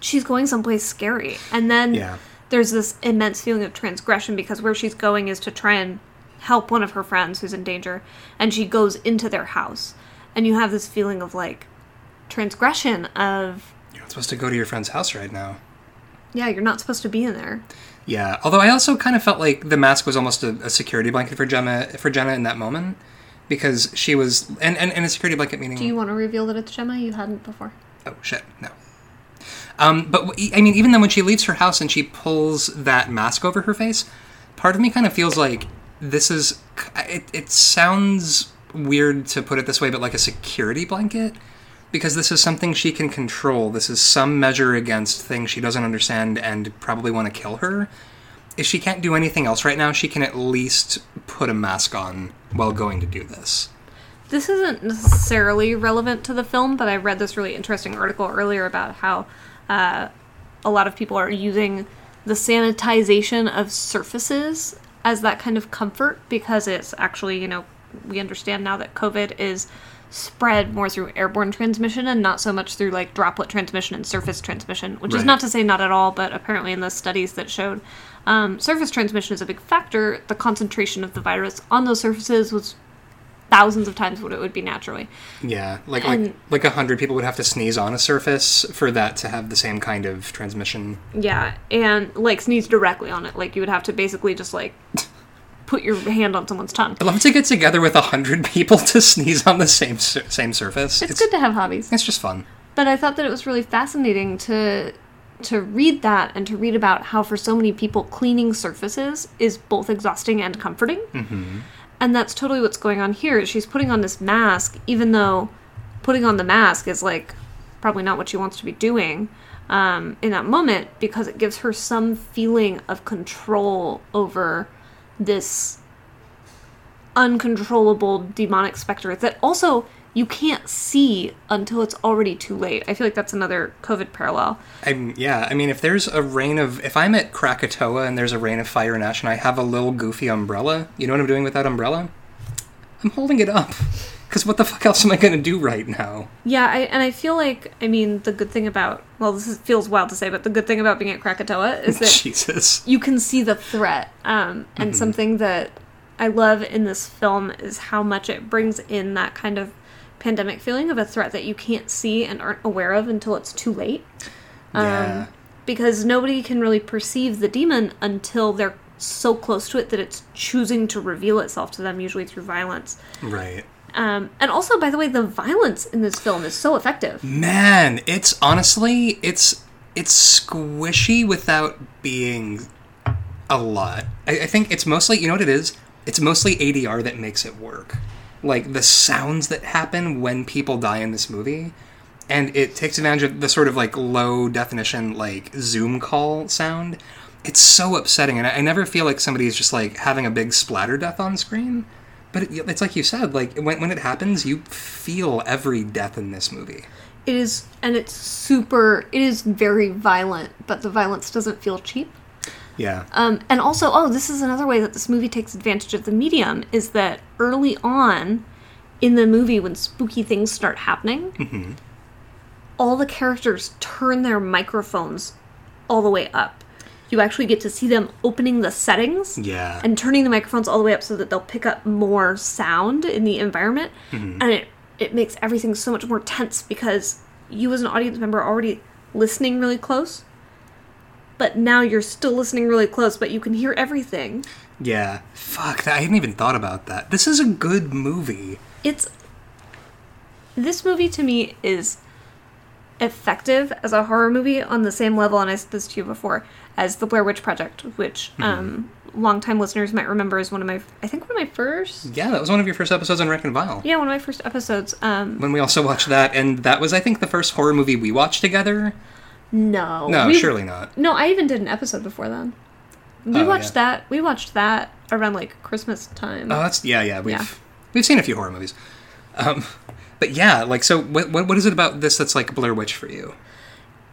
she's going someplace scary. And then Yeah. there's this immense feeling of transgression because where she's going is to try and help one of her friends who's in danger. And she goes into their house. And you have this feeling of, like, transgression of, You're not supposed to go to your friend's house right now. yeah, you're not supposed to be in there. Yeah. Although I also kind of felt like the mask was almost a, a security blanket for Gemma for Jenna in that moment. Because she was and, and, and a security blanket meaning Do you want to reveal that it's Gemma? You hadn't before. Oh shit, no. Um, but w- I mean, even then, when she leaves her house and she pulls that mask over her face, part of me kind of feels like this is. It, it sounds weird to put it this way, but like a security blanket, because this is something she can control. This is some measure against things she doesn't understand and probably want to kill her. If she can't do anything else right now, she can at least put a mask on while going to do this. This isn't necessarily relevant to the film, but I read this really interesting article earlier about how uh, a lot of people are using the sanitization of surfaces as that kind of comfort because it's actually, you know, we understand now that COVID is spread more through airborne transmission and not so much through like droplet transmission and surface transmission, which is not to say not at all, but apparently in the studies that showed um, surface transmission is a big factor. The concentration of the virus on those surfaces was thousands of times what it would be naturally. Yeah, like And- like like a hundred people would have to sneeze on a surface for that to have the same kind of transmission. Yeah, and like sneeze directly on it. Like you would have to basically just like put your hand on someone's tongue. I'd love to get together with a hundred people to sneeze on the same sur- same surface. It's good to have hobbies. It's just fun. But I thought that it was really fascinating to to read that and to read about how for so many people cleaning surfaces is both exhausting and comforting. Mm-hmm. And that's totally what's going on here. She's putting on this mask, even though putting on the mask is like probably not what she wants to be doing um, in that moment because it gives her some feeling of control over this uncontrollable demonic specter that also you can't see until it's already too late. I feel like that's another COVID parallel. I'm, yeah, I mean, if there's a rain of, if I'm at Krakatoa and there's a rain of fire and ash and I have a little goofy umbrella, you know what I'm doing with that umbrella? I'm holding it up. Because what the fuck else am I going to do right now? Yeah, I, and I feel like, I mean, the good thing about, well, this is, feels wild to say, but the good thing about being at Krakatoa is that Jesus. you can see the threat. Um, and something that I love in this film is how much it brings in that kind of pandemic feeling of a threat that you can't see and aren't aware of until it's too late. Yeah. Because nobody can really perceive the demon until they're so close to it that it's choosing to reveal itself to them, usually through violence. Right. Um, and also, by the way, the violence in this film is so effective. Man, it's honestly, it's it's squishy without being a lot. I, I think it's mostly, you know what it is? It's mostly ADR that makes it work. Like the sounds that happen when people die in this movie, and it takes advantage of the sort of like low definition like Zoom call sound. It's so upsetting, and I, I never feel like somebody's just like having a big splatter death on screen. But it, it's like you said, like when when it happens, you feel every death in this movie. It is, and it's super, it is very violent, but the violence doesn't feel cheap. Yeah. Um, and also, oh, this is another way that this movie takes advantage of the medium is that early on in the movie, when spooky things start happening, all the characters turn their microphones all the way up. You actually get to see them opening the settings Yeah. and turning the microphones all the way up so that they'll pick up more sound in the environment mm-hmm. and it it makes everything so much more tense because you as an audience member are already listening really close but now you're still listening really close but you can hear everything yeah. Fuck, I hadn't even thought about that. This is a good movie. it's this movie to me is effective as a horror movie on the same level and i said this to you before as the blair witch project which um longtime listeners might remember is one of my i think one of my first Yeah, that was one of your first episodes on Rank and Vile. yeah one of my first episodes um When we also watched that, and that was, I think, the first horror movie we watched together. no No, we- surely not. no i even did an episode before then we Oh, watched yeah. that we watched that around like christmas time Oh, that's yeah, yeah. We've Yeah. we've seen a few horror movies, um, but yeah, like, so what, what what is it about this that's like Blair Witch for you?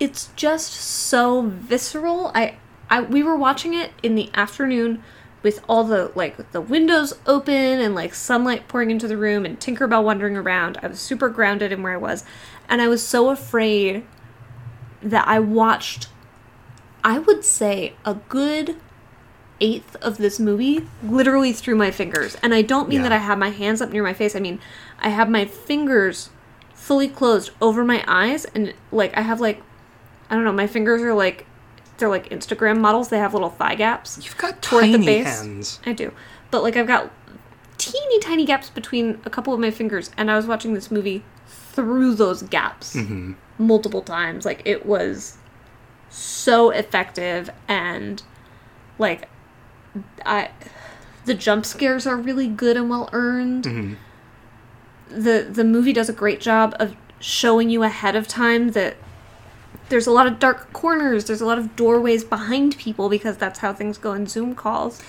It's just so visceral. I, I we were watching it in the afternoon with all the like the windows open and like sunlight pouring into the room and Tinkerbell wandering around. I was super grounded in where I was, and I was so afraid that I watched. I would say a good eighth of this movie literally through my fingers, and I don't mean Yeah. that I have my hands up near my face. I mean I have my fingers fully closed over my eyes and like I have like I don't know, my fingers are like they're like Instagram models. They have little thigh gaps. You've got Toward the tiny base. hands. I do. But like I've got teeny tiny gaps between a couple of my fingers and I was watching this movie through those gaps mm-hmm. multiple times. Like it was so effective and like I the jump scares are really good and well earned. Mm-hmm. The the movie does a great job of showing you ahead of time that there's a lot of dark corners, there's a lot of doorways behind people because that's how things go in Zoom calls.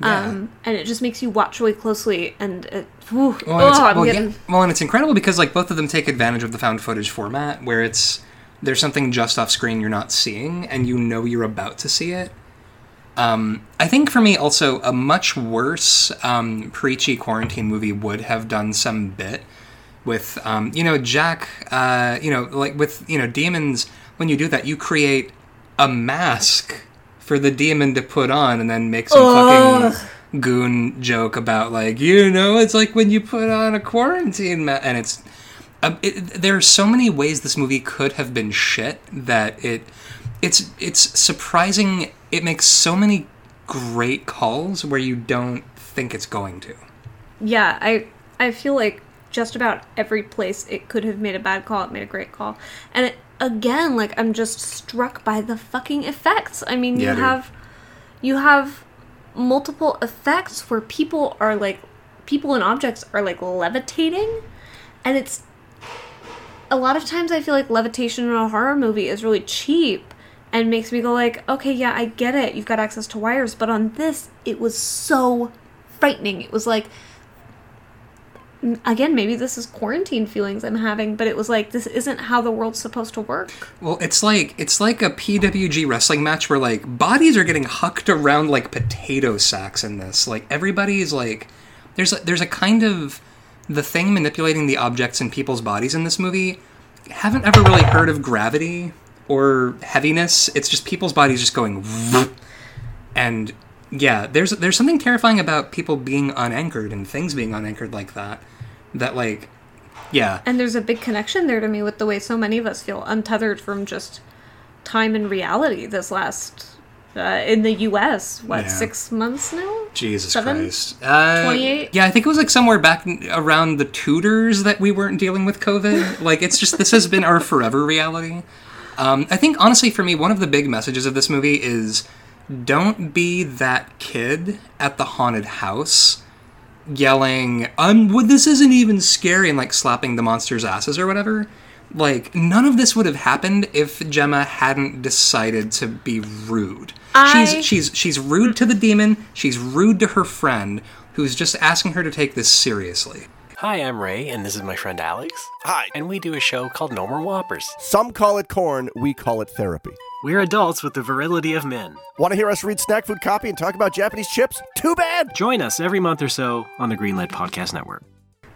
Yeah. Um, and it just makes you watch really closely and it, whew, Well, oh, and well, getting yeah, well, and it's incredible because like both of them take advantage of the found footage format, where it's there's something just off screen you're not seeing, and you know you're about to see it. Um, I think for me, also a much worse um, preachy quarantine movie would have done some bit with, um, you know, Jack. Uh, you know, like with you know demons. When you do that, you create a mask for the demon to put on, and then make some fucking goon joke about like you know it's like when you put on a quarantine mask, and it's. Um, it, there are so many ways this movie could have been shit that it it's it's surprising it makes so many great calls where you don't think it's going to yeah i i feel like just about every place it could have made a bad call it made a great call and it, again like i'm just struck by the fucking effects i mean Yeah, you dude. have you have multiple effects where people are like people and objects are like levitating and it's a lot of times i feel like levitation in a horror movie is really cheap and makes me go like okay yeah i get it you've got access to wires but on this it was so frightening it was like again, maybe this is quarantine feelings I'm having, but it was like this isn't how the world's supposed to work. Well, it's like it's like a PWG wrestling match where like bodies are getting hucked around like potato sacks in this. Like everybody's like there's a, there's a kind of the thing manipulating the objects in people's bodies in this movie. Haven't ever really heard of gravity or heaviness. It's just people's bodies just going and yeah, there's there's something terrifying about people being unanchored and things being unanchored like that. That like yeah. And there's a big connection there to me with the way so many of us feel untethered from just time and reality this last uh, in the U.S. What Yeah. six months now? Jesus Seven? Christ. Uh, 28? Yeah, I think it was like somewhere back around the Tudors that we weren't dealing with COVID. like, it's just, this has been our forever reality. Um, I think, honestly, for me, one of the big messages of this movie is don't be that kid at the haunted house yelling, um, well, this isn't even scary, and like slapping the monster's asses or whatever. Like, none of this would have happened if Gemma hadn't decided to be rude. I- She's she's she's rude to the demon, she's rude to her friend, who's just asking her to take this seriously. Hi, I'm Ray, and this is my friend Alex. Hi. And we do a show called No More Whoppers. Some call it corn, we call it therapy. We're adults with the virility of men. Want to hear us read snack food copy and talk about Japanese chips? Too bad! Join us every month or so on the Greenlit Podcast Network.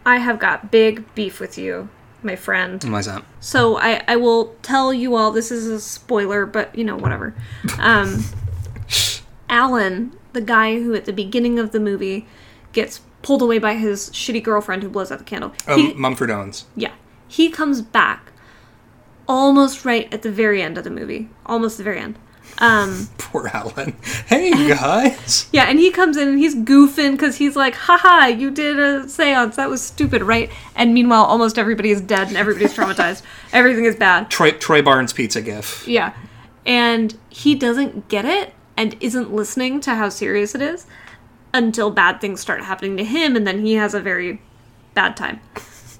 I have got big beef with you, my friend. Why's that? So I, I will tell you all this is a spoiler, but you know, whatever. Um, Alan, the guy who at the beginning of the movie gets pulled away by his shitty girlfriend who blows out the candle. Oh, he, Mumford Owens. yeah. He comes back almost right at the very end of the movie. Almost the very end. Um, Poor Alan. Hey, guys. yeah, and he comes in and he's goofing because he's like, haha, you did a seance. That was stupid, right? And meanwhile, almost everybody is dead and everybody's traumatized. Everything is bad. Troy, Troy Barnes pizza gif. Yeah. And he doesn't get it and isn't listening to how serious it is until bad things start happening to him, and then he has a very bad time.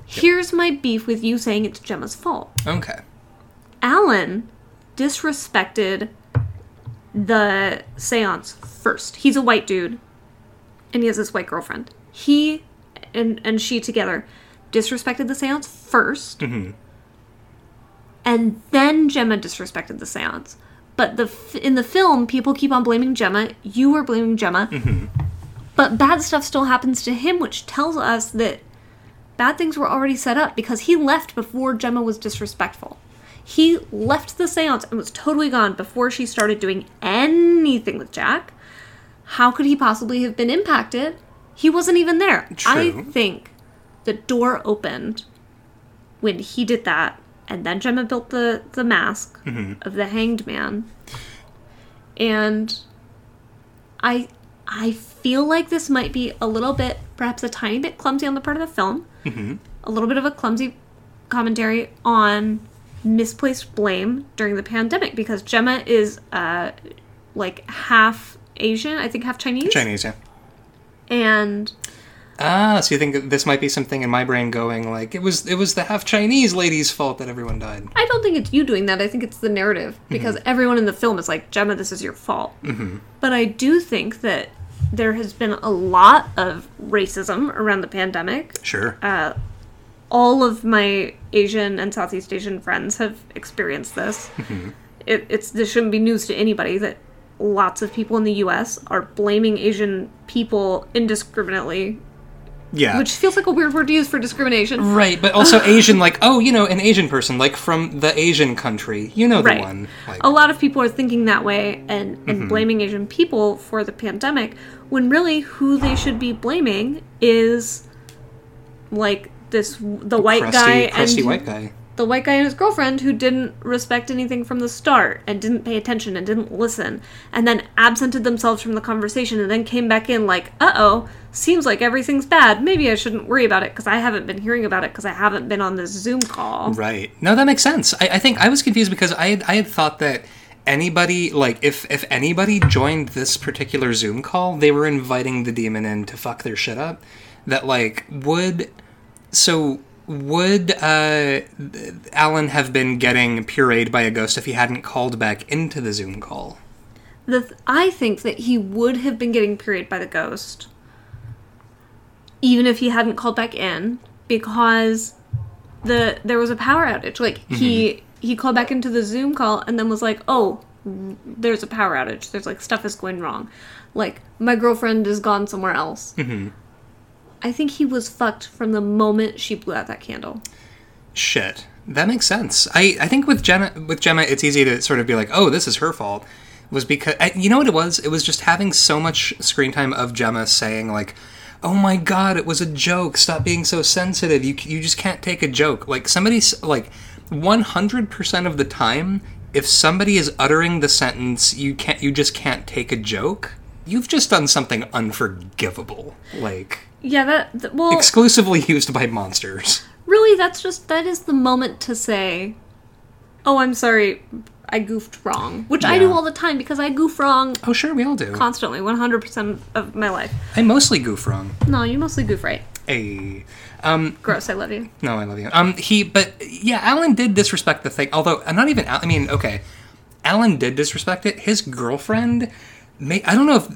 Here's my beef with you saying it's Gemma's fault. Okay. Alan disrespected the seance first. He's a white dude, and he has this white girlfriend. He and and she together disrespected the seance 1st mm-hmm. and then Gemma disrespected the seance. But the in the film, people keep on blaming Gemma. You were blaming Gemma, mm-hmm. but bad stuff still happens to him, which tells us that bad things were already set up because he left before Gemma was disrespectful. He left the seance and was totally gone before she started doing anything with Jack. How could he possibly have been impacted? He wasn't even there. True. I think the door opened when he did that, and then Gemma built the, the mask mm-hmm. of the hanged man. And I I feel like this might be a little bit, perhaps a tiny bit clumsy on the part of the film. Mm-hmm. A little bit of a clumsy commentary on misplaced blame during the pandemic because Gemma is uh, like half Asian, I think half Chinese. Chinese, yeah. And Ah, so you think this might be something in my brain going like it was it was the half Chinese lady's fault that everyone died. I don't think it's you doing that. I think it's the narrative because everyone in the film is like, Gemma, this is your fault. Mm-hmm. But I do think that there has been a lot of racism around the pandemic. Sure. Uh, all of my Asian and Southeast Asian friends have experienced this. Mm-hmm. It, it's this shouldn't be news to anybody that lots of people in the U.S. are blaming Asian people indiscriminately, yeah. which feels like a weird word to use for discrimination. right, but also Asian like, oh, you know, an Asian person like from the Asian country. You know the right. one. Like a lot of people are thinking that way and, and mm-hmm. blaming Asian people for the pandemic when really who they should be blaming is like this the white crusty, guy crusty and white guy. the white guy and his girlfriend who didn't respect anything from the start and didn't pay attention and didn't listen and then absented themselves from the conversation and then came back in like uh-oh seems like everything's bad maybe i shouldn't worry about it because i haven't been hearing about it because i haven't been on this zoom call Right. No, that makes sense. I, I think I was confused because I had, I had thought that anybody like if if anybody joined this particular Zoom call, they were inviting the demon in to fuck their shit up. That like would so would uh, Alan have been getting pureed by a ghost if he hadn't called back into the Zoom call? the th- I think that he would have been getting pureed by the ghost even if he hadn't called back in because the there was a power outage. Like he he called back into the Zoom call and then was like, "Oh, there's a power outage. There's like stuff is going wrong. Like my girlfriend is gone somewhere else." I think he was fucked from the moment she blew out that candle. Shit. That makes sense. I, I think with Jenna with Gemma, it's easy to sort of be like, oh, this is her fault. Was because I, you know what it was? It was just having so much screen time of Gemma saying like, "Oh my god, it was a joke. Stop being so sensitive. You you just can't take a joke." Like somebody's like, one hundred percent of the time, if somebody is uttering the sentence, you can't you just can't take a joke. You've just done something unforgivable. Like Yeah, that th- well, exclusively used by monsters. really, that's just that is the moment to say, "Oh, I'm sorry, I goofed wrong," which I do all the time because I goof wrong Oh sure, we all do. constantly, 100% of my life. I mostly goof wrong. No, you mostly goof right. A um Gross. I love you. no, I love you. Um he but yeah, Alan did disrespect the thing. Although uh, not even Al- I mean, okay. Alan did disrespect it. His girlfriend may I don't know if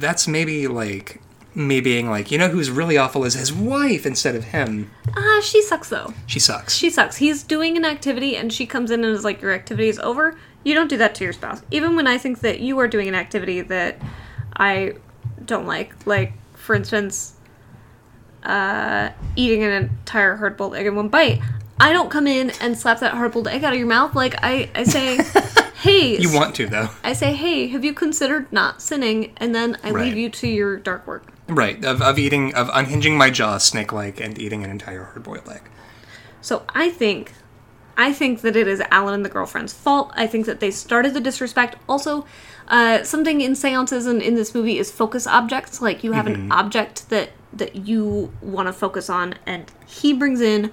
that's maybe like me being like, you know who's really awful is his wife instead of him. Ah, she sucks though. She sucks. She sucks. He's doing an activity and she comes in and is like, Your activity is over. You don't do that to your spouse. Even when I think that you are doing an activity that I don't like. Like, for instance, uh, eating an entire hard boiled egg in one bite. I don't come in and slap that hard boiled egg out of your mouth. Like, I, I say, Hey, you want to though. I say, Hey, have you considered not sinning? And then I Right. leave you to your dark work. Right. Of, of eating of unhinging my jaw snake like and eating an entire hard boiled egg. So I think, I think that it is Alan and the girlfriend's fault. I think that they started the disrespect. Also, uh, something in seances and in this movie is focus objects. Like you have an object that that you want to focus on, and he brings in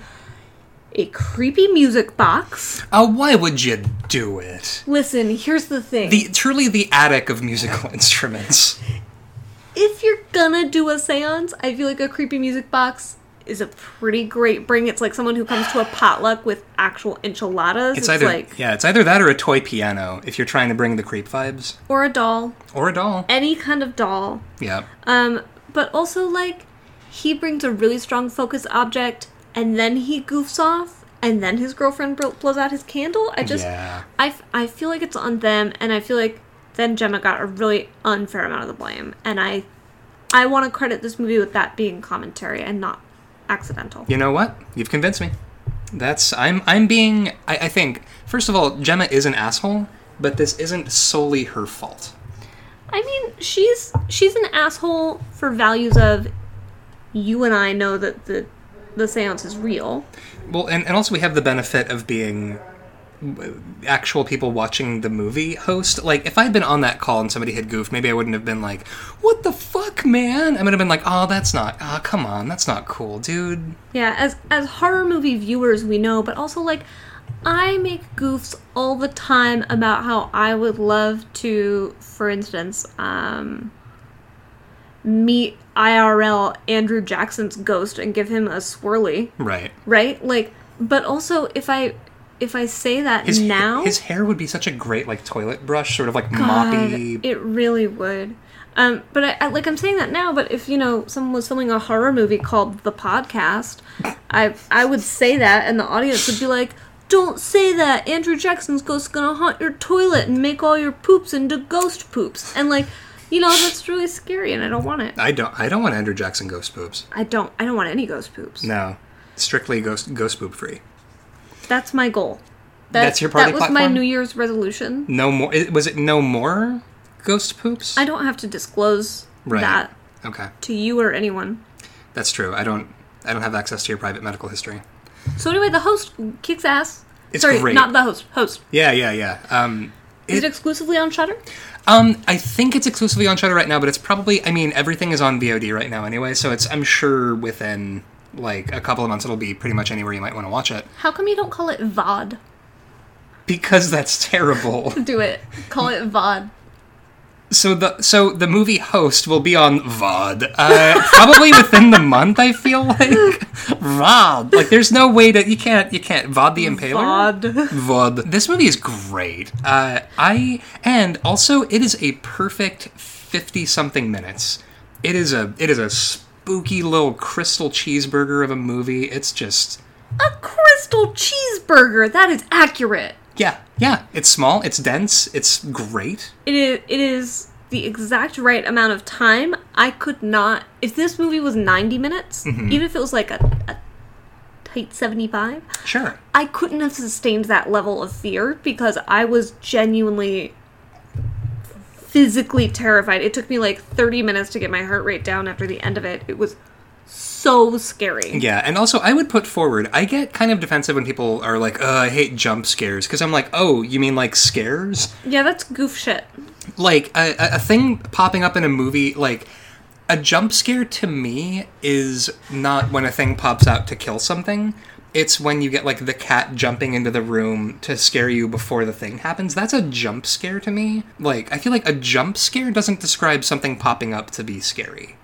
a creepy music box. Oh, why would you do it? Listen, here's the thing: The truly the attic of musical instruments. If you're gonna do a seance, I feel like a creepy music box is a pretty great bring. It's like someone who comes to a potluck with actual enchiladas. It's either like yeah, it's either that or a toy piano if you're trying to bring the creep vibes, or a doll, or a doll. any kind of doll. Yeah, Um, but also like he brings a really strong focus object, and then he goofs off, and then his girlfriend blows out his candle. I just, Yeah. I, f- I feel like it's on them, and I feel like then Gemma got a really unfair amount of the blame, and I, I want to credit this movie with that being commentary and not accidental. you know what? You've convinced me. That's I'm I'm being. I, I think first of all, Gemma is an asshole, but this isn't solely her fault. I mean, she's she's an asshole for values of you and I know that the the séance is real. Well, and, and also we have the benefit of being actual people watching the movie host. Like, if I had been on that call and somebody had goofed, maybe I wouldn't have been like, "What the fuck, man?" I would have been like, "Oh, that's not. Oh, come on, that's not cool, dude." Yeah, as as horror movie viewers, we know, but also like I make goofs all the time about how I would love to, for instance, um, meet IRL Andrew Jackson's ghost and give him a swirly, Right. right? Like, but also if I if I say that His now, his hair would be such a great like toilet brush, sort of like God, moppy. it really would. Um, but I, I like I'm saying that now. But if you know someone was filming a horror movie called The Podcast, I I would say that, and the audience would be like, "Don't say that. Andrew Jackson's ghost gonna haunt your toilet and make all your poops into ghost poops." And like, you know, that's really scary, and I don't want it. I don't. I don't want Andrew Jackson ghost poops. I don't. I don't want any ghost poops. No, strictly ghost ghost poop free. That's my goal. That, That's your party That was my? New Year's resolution. No more. Was it no more ghost poops? I don't have to disclose Right. that Okay, to you or anyone. that's true. I don't. I don't have access to your private medical history. So anyway, the host kicks ass. It's Sorry, great. not the host. Host. Yeah, yeah, yeah. Um, Is It- it exclusively on Shudder? um, I think it's exclusively on Shudder right now, but it's probably. I mean, everything is on VOD right now anyway, so it's. I'm sure within like a couple of months it'll be pretty much anywhere you might want to watch it How come you don't call it VOD? because that's terrible. Do it. Call it VOD. So the so the movie host will be on VOD, uh, probably within the month. I feel like VOD. Like there's no way that you can't you can't VOD the Impaler. VOD. VOD. This movie is great. Uh, I and also it is a perfect fifty something minutes. It is a it is a spooky little crystal cheeseburger of a movie. It's just A crystal cheeseburger. That is accurate. yeah, yeah. It's small, it's dense, it's great. It is. It is the exact right amount of time. I could not. If this movie was ninety minutes, mm-hmm. even if it was like a, a tight seventy-five, Sure. I couldn't have sustained that level of fear because I was genuinely physically terrified. It took me like 30 minutes to get my heart rate down after the end of it. It was so scary. Yeah, and also I would put forward, I get kind of defensive when people are like, "Uh, I hate jump scares," because I'm like, "Oh, you mean like scares?" Yeah, that's goof shit. like a, a a thing popping up in a movie like a jump scare to me is not when a thing pops out to kill something it's when you get like the cat jumping into the room to scare you before the thing happens. That's a jump scare to me. Like i feel like a jump scare doesn't describe something popping up to be scary.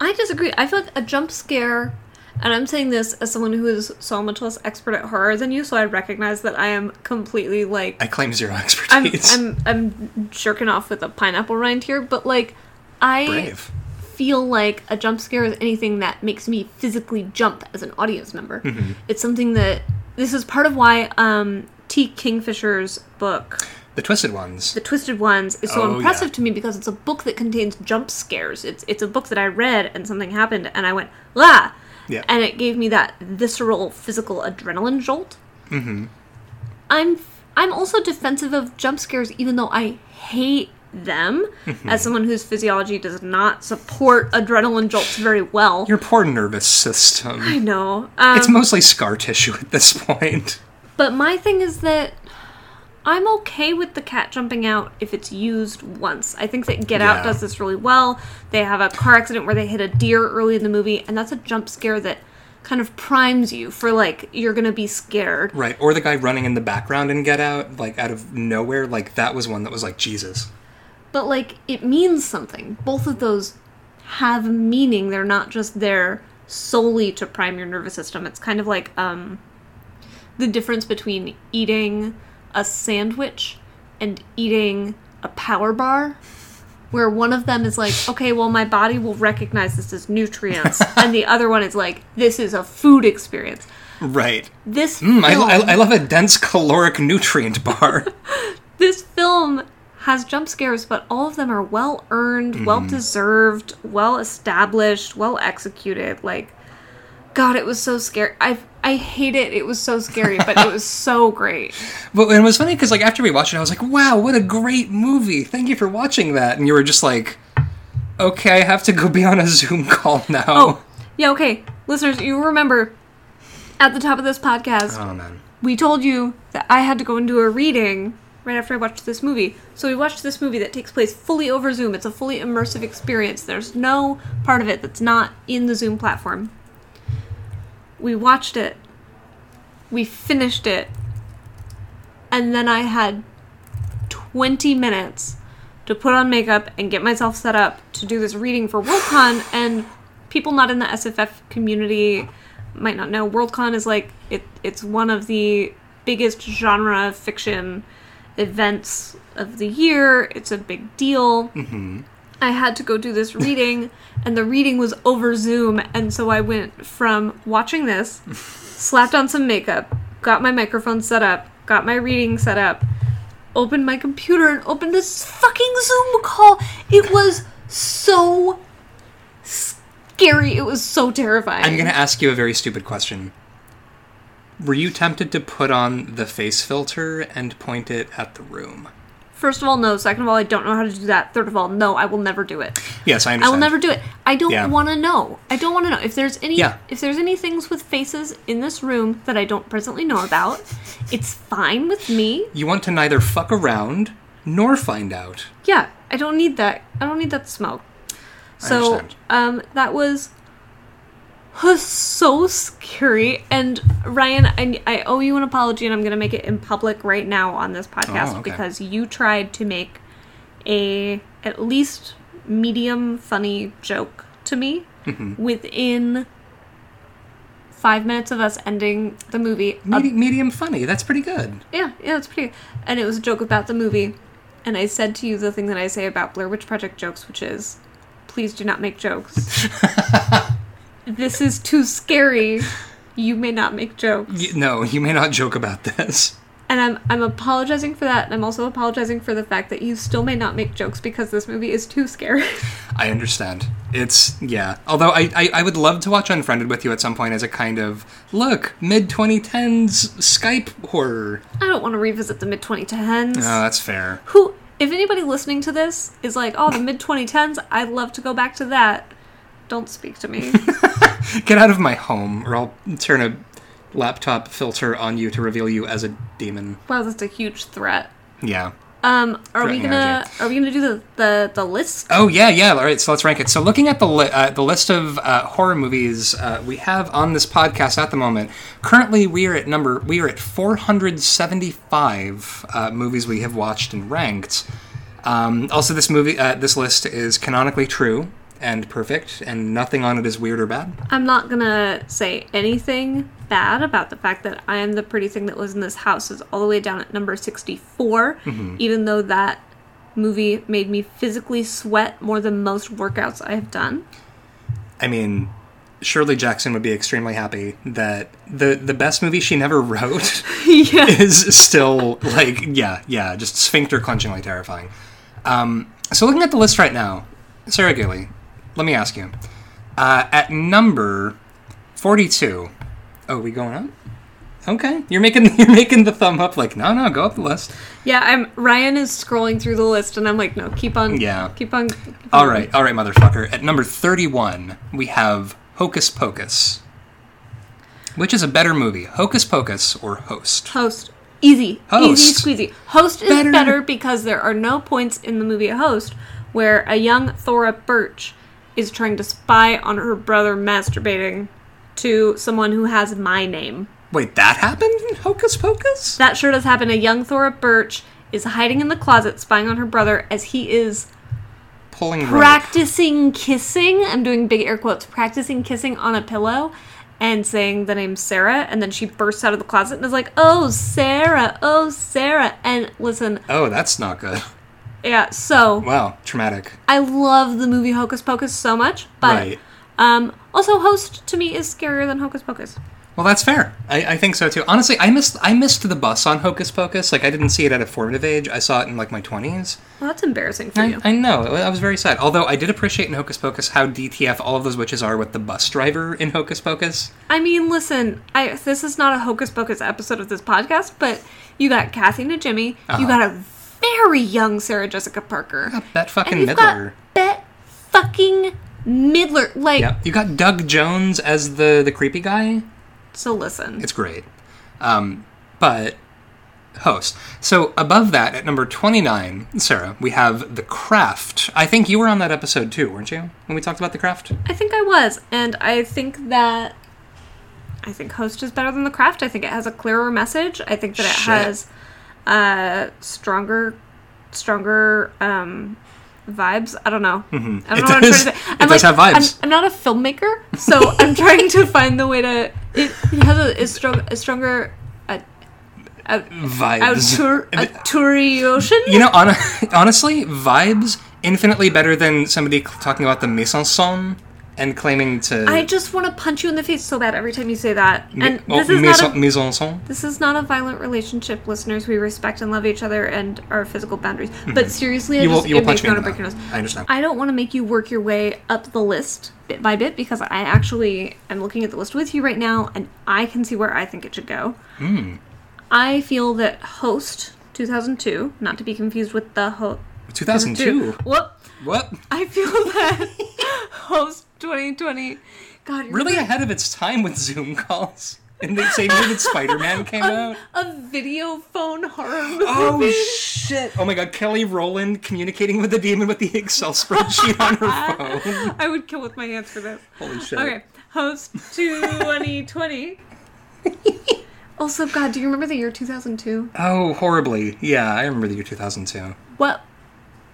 I disagree. I feel like a jump scare, and I'm saying this as someone who is so much less expert at horror than you, so I recognize that I am completely like i claim zero I'm expertise. I'm I'm jerking off with a pineapple rind here, but like I brave feel like a jump scare is anything that makes me physically jump as an audience member. Mm-hmm. It's something that this is part of why um, T. Kingfisher's book, the twisted ones The Twisted Ones, is so Oh, impressive yeah. to me because it's a book that contains jump scares. It's it's a book that I read and something happened and I went la, Yeah. and it gave me that visceral physical adrenaline jolt. Mm-hmm. I'm I'm also defensive of jump scares, even though I hate them. Mm-hmm. As someone whose physiology does not support adrenaline jolts very well. your poor nervous system I know. Um, it's mostly scar tissue at this point But my thing is that I'm okay with the cat jumping out if it's used once. I think that Get Out does this really well. They have a car accident where they hit a deer early in the movie, and that's a jump scare that kind of primes you for like you're gonna be scared. Right, or the guy running in the background and Get Out, like out of nowhere, like that was one that was like Jesus. But like it means something. Both of those have meaning. They're not just there solely to prime your nervous system. It's kind of like um the difference between eating a sandwich and eating a power bar where one of them is like, okay, well, my body will recognize this as nutrients, and the other one is like, this is a food experience. Right. This Mm, I, I, I love a dense caloric nutrient bar. this film has jump scares, but all of them are well earned, mm-hmm. well deserved, well established, well executed. Like, God, it was so scary. I I hate it. It was so scary, but it was so great. but it was funny because like after we watched it, I was like, "Wow, what a great movie! Thank you for watching that." And you were just like, "Okay, I have to go be on a Zoom call now." Oh, yeah. Okay, listeners, you remember at the top of this podcast, Oh, man. we told you that I had to go and do a reading right after I watched this movie. So we watched this movie that takes place fully over Zoom. It's a fully immersive experience. There's no part of it that's not in the Zoom platform. We watched it. We finished it. And then I had 20 minutes to put on makeup and get myself set up to do this reading for Worldcon and people not in the SFF community might not know Worldcon is like it it's one of the biggest genre fiction events of the year. It's a big deal. Mm-hmm. I had to go do this reading, and the reading was over Zoom, and so I went from watching this, slapped on some makeup, got my microphone set up, got my reading set up, opened my computer, and opened this fucking Zoom call. It was so scary. It was so terrifying. I'm gonna ask you a very stupid question. Were you tempted to put on the face filter and point it at the room? First of all, no. Second of all, I don't know how to do that. Third of all, no, I will never do it. Yes, I I will never do it. I don't Yeah. want to know. I don't want to know if there's any Yeah. if there's any things with faces in this room that I don't presently know about. It's fine with me. You want to neither fuck around nor find out. Yeah, I don't need that. I don't need that smoke. So, understand. um, that was was so scary. And Ryan, I, I owe you an apology, and I'm gonna make it in public right now on this podcast Oh, okay. because you tried to make a at least medium funny joke to me Mm-hmm. within five minutes of us ending the movie. A Medi- medium funny. That's pretty good. yeah, yeah, it's pretty. And it was a joke about the movie. And I said to you the thing that I say about Blair Witch Project jokes, which is, please do not make jokes. this is too scary. You may not make jokes. Y- No, you may not joke about this. And I'm I'm apologizing for that, and I'm also apologizing for the fact that you still may not make jokes because this movie is too scary. I understand. It's yeah. Although I, I I would love to watch Unfriended with you at some point as a kind of look mid 2010s Skype horror. I don't want to revisit the mid 2010s. No, that's fair. Who, if anybody listening to this is like, oh, the mid 2010s, I'd love to go back to that. Don't speak to me. Get out of my home, or I'll turn a laptop filter on you to reveal you as a demon. wow, that's a huge threat. Yeah. Um, are we gonna RJ. are we gonna do the the, the list? Oh yeah, yeah. All right, so let's rank it. So looking at the li- uh, the list of uh, horror movies uh, we have on this podcast at the moment, currently we are at number we are at 475 uh, movies we have watched and ranked. Um, also, this movie uh, this list is canonically true and perfect, and nothing on it is weird or bad. I'm not gonna say anything bad about the fact that I am the pretty thing that lives in this house is all the way down at number 64, even though that movie made me physically sweat more than most workouts I have done. I mean, Shirley Jackson would be extremely happy that the the best movie she never wrote yeah. is still like yeah yeah just sphincter clenchingly terrifying. Um, so looking at the list right now, Sarah Gailey, let me ask you, uh, at number forty-two, oh, we going up? Okay, you're making you're making the thumb up like no no go up the list. Yeah, I'm Ryan is scrolling through the list and I'm like, no, keep on Yeah. keep on keep All on. right all right motherfucker. At number thirty-one, we have Hocus Pocus. Which is a better movie, Hocus Pocus or Host? Host. Easy. Host. Easy squeezy. Host is Better. better. because there are no points in the movie Host where a young Thora Birch is trying to spy on her brother masturbating to someone who has my name. Wait, that happened in Hocus Pocus? That sure does happen. A young Thora Birch is hiding in the closet spying on her brother as he is Pulling rope. practicing kissing. I'm doing big air quotes. Practicing kissing on a pillow and saying the name Sarah. And then she bursts out of the closet and is like, "Oh, Sarah! Oh, Sarah!" And listen, Oh, that's not good. Yeah. So Wow, traumatic. I love the movie Hocus Pocus so much, but right. um, also Host to me is scarier than Hocus Pocus. Well, that's fair. I, I think so too. Honestly, I missed I missed the bus on Hocus Pocus. Like, I didn't see it at a formative age. I saw it in like my twenties. Well, that's embarrassing for I, you. I know. I was very sad. Although I did appreciate in Hocus Pocus how DTF all of those witches are with the bus driver in Hocus Pocus. I mean, listen, I this is not a Hocus Pocus episode of this podcast, but you got Kathy Najimy, you got a very young Sarah Jessica Parker, That fucking and you've Midler. got Bette fucking Midler. Like, Yeah, you got Doug Jones as the the creepy guy. so listen, It's great. Um, but host. So above that, at number twenty nine, Sarah, we have the Craft. I think you were on that episode too, weren't you? When we talked about the Craft. I think I was, and I think that I think Host is better than The Craft. I think it has a clearer message. I think that it Shit. has uh, stronger, stronger um, vibes. I don't know. I don't Mm-hmm. It know what I'm does- trying to say. I'm does have vibes. I'm, I'm not a filmmaker, so I'm trying to find the way to. It, it has a, a, strong, a stronger. A, a, Vibes. You know, hon- honestly, vibes infinitely better than somebody talking about the mise en scène and claiming to. I just want to punch you in the face so bad every time you say that. Mi- And oh, this is not a, mise en scène. this is not a violent relationship, listeners. We respect and love each other and our physical boundaries. But seriously, I Mm-hmm. You will- just you will punch me me in the break your nose. I understand. I don't want to make you work your way up the list bit by bit because I actually am looking at the list with you right now and I can see where I think it should go. Hmm. I feel that Host 2002, not to be confused with the Host 2002. Whoop. What? I feel that Host 2020. God, you're Really ahead of its time with Zoom calls. In the same year that Spider Man came out. a video phone horror oh, movie. Oh shit! Oh my god, Kelly Rowland communicating with the demon with the Excel spreadsheet on her phone. I would kill with my hands for that. Holy shit! Okay, host 2020. also, God, do you remember the year 2002? Oh, horribly. Yeah, I remember the year 2002. What?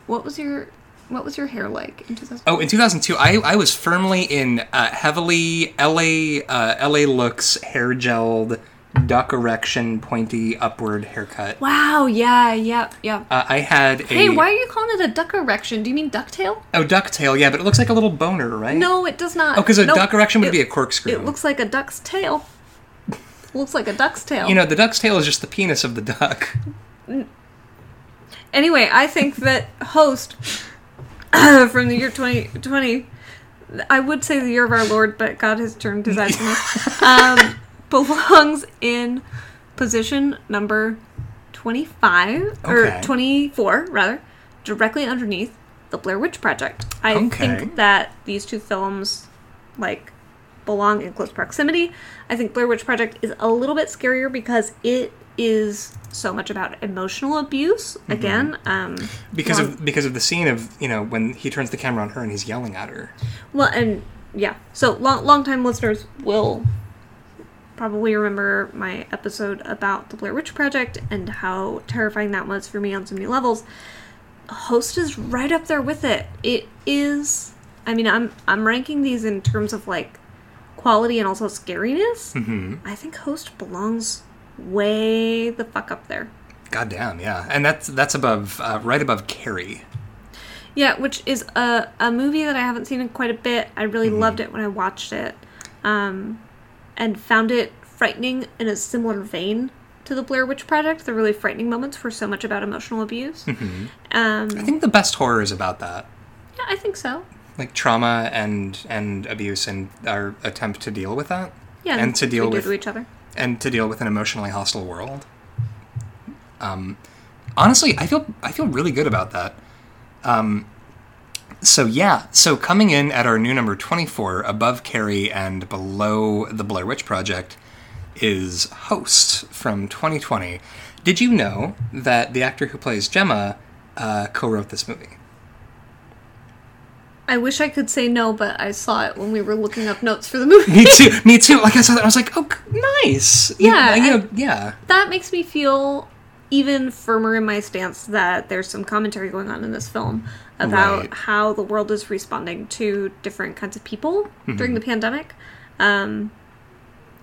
What was your What was your hair like in 2002? Oh, in 2002, I, I was firmly in uh, heavily LA uh, LA looks hair gelled duck erection, pointy upward haircut. Wow, yeah, yep, yep. Uh, I had a Hey, why are you calling it a duck erection? Do you mean ducktail? oh ducktail, yeah, but it looks like a little boner, right? No, it does not. Oh, because a Nope. duck erection would It- be a corkscrew. It looks like a duck's tail. looks like a duck's tail. you know, the duck's tail is just the penis of the duck. Anyway, I think that host from the year 2020, I would say the year of our Lord, but God has turned his eyes from us, um, belongs in position number 25, Okay. or 24, rather, directly underneath the Blair Witch Project. I Okay. think that these two films, like, belong in close proximity. I think Blair Witch Project is a little bit scarier because it is so much about emotional abuse. Again, um, Because of because of the scene of, you know, when he turns the camera on her and he's yelling at her. well, and yeah. So long, long time listeners will probably remember my episode about the Blair Witch Project and how terrifying that was for me on so many levels. Host is right up there with it. It is. I mean, I'm I'm ranking these in terms of like quality and also scariness. hmm I think Host belongs way the fuck up there. God damn, yeah. And that's that's above uh, right above Carrie. Yeah, which is a, a movie that I haven't seen in quite a bit. I really loved it when I watched it, um, and found it frightening in a similar vein to the Blair Witch Project. The really frightening moments were so much about emotional abuse. Um, I think the best horror is about that. yeah, I think so. Like trauma and and abuse and our attempt to deal with that. Yeah, And to we deal with to each other. And to deal with an emotionally hostile world. Um, honestly, I feel I feel really good about that. Um, so yeah, so coming in at our new number twenty four, above Carrie and below the Blair Witch Project, is Host from twenty twenty. Did you know that the actor who plays Gemma uh, co-wrote this movie? I wish I could say no, but I saw it when we were looking up notes for the movie. Me too. me too. Like I saw that, I was like, oh, nice. Yeah, you I- know, yeah. that makes me feel even firmer in my stance that there's some commentary going on in this film about Right. how the world is responding to different kinds of people during the pandemic. Um,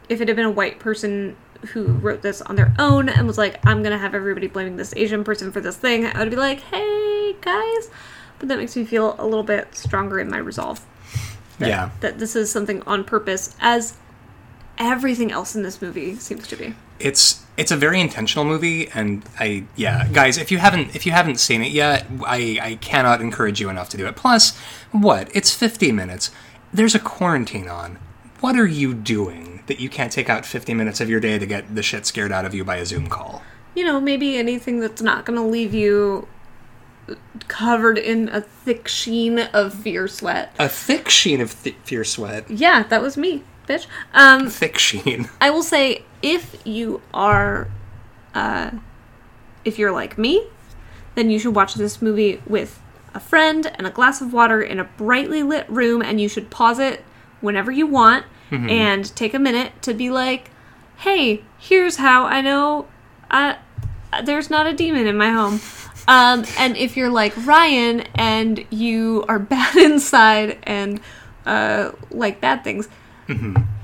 if it had been a white person who wrote this on their own and was like, I'm gonna have everybody blaming this Asian person for this thing, I would be like, hey guys. But that makes me feel a little bit stronger in my resolve. That, Yeah. That this is something on purpose, as everything else in this movie seems to be. it's it's a very intentional movie and i yeah guys if you haven't if you haven't seen it yet i i cannot encourage you enough to do it plus what it's 50 minutes there's a quarantine on what are you doing that you can't take out 50 minutes of your day to get the shit scared out of you by a zoom call you know, maybe anything that's not going to leave you covered in a thick sheen of fear sweat. a thick sheen of th- fear sweat Yeah, that was me, bitch. Um, thick sheen I will say, if you are, uh, if you're like me, then you should watch this movie with a friend and a glass of water in a brightly lit room, and you should pause it whenever you want and take a minute to be like, "Hey, here's how I know uh, there's not a demon in my home." Um, and if you're like Ryan and you are bad inside and uh, like bad things,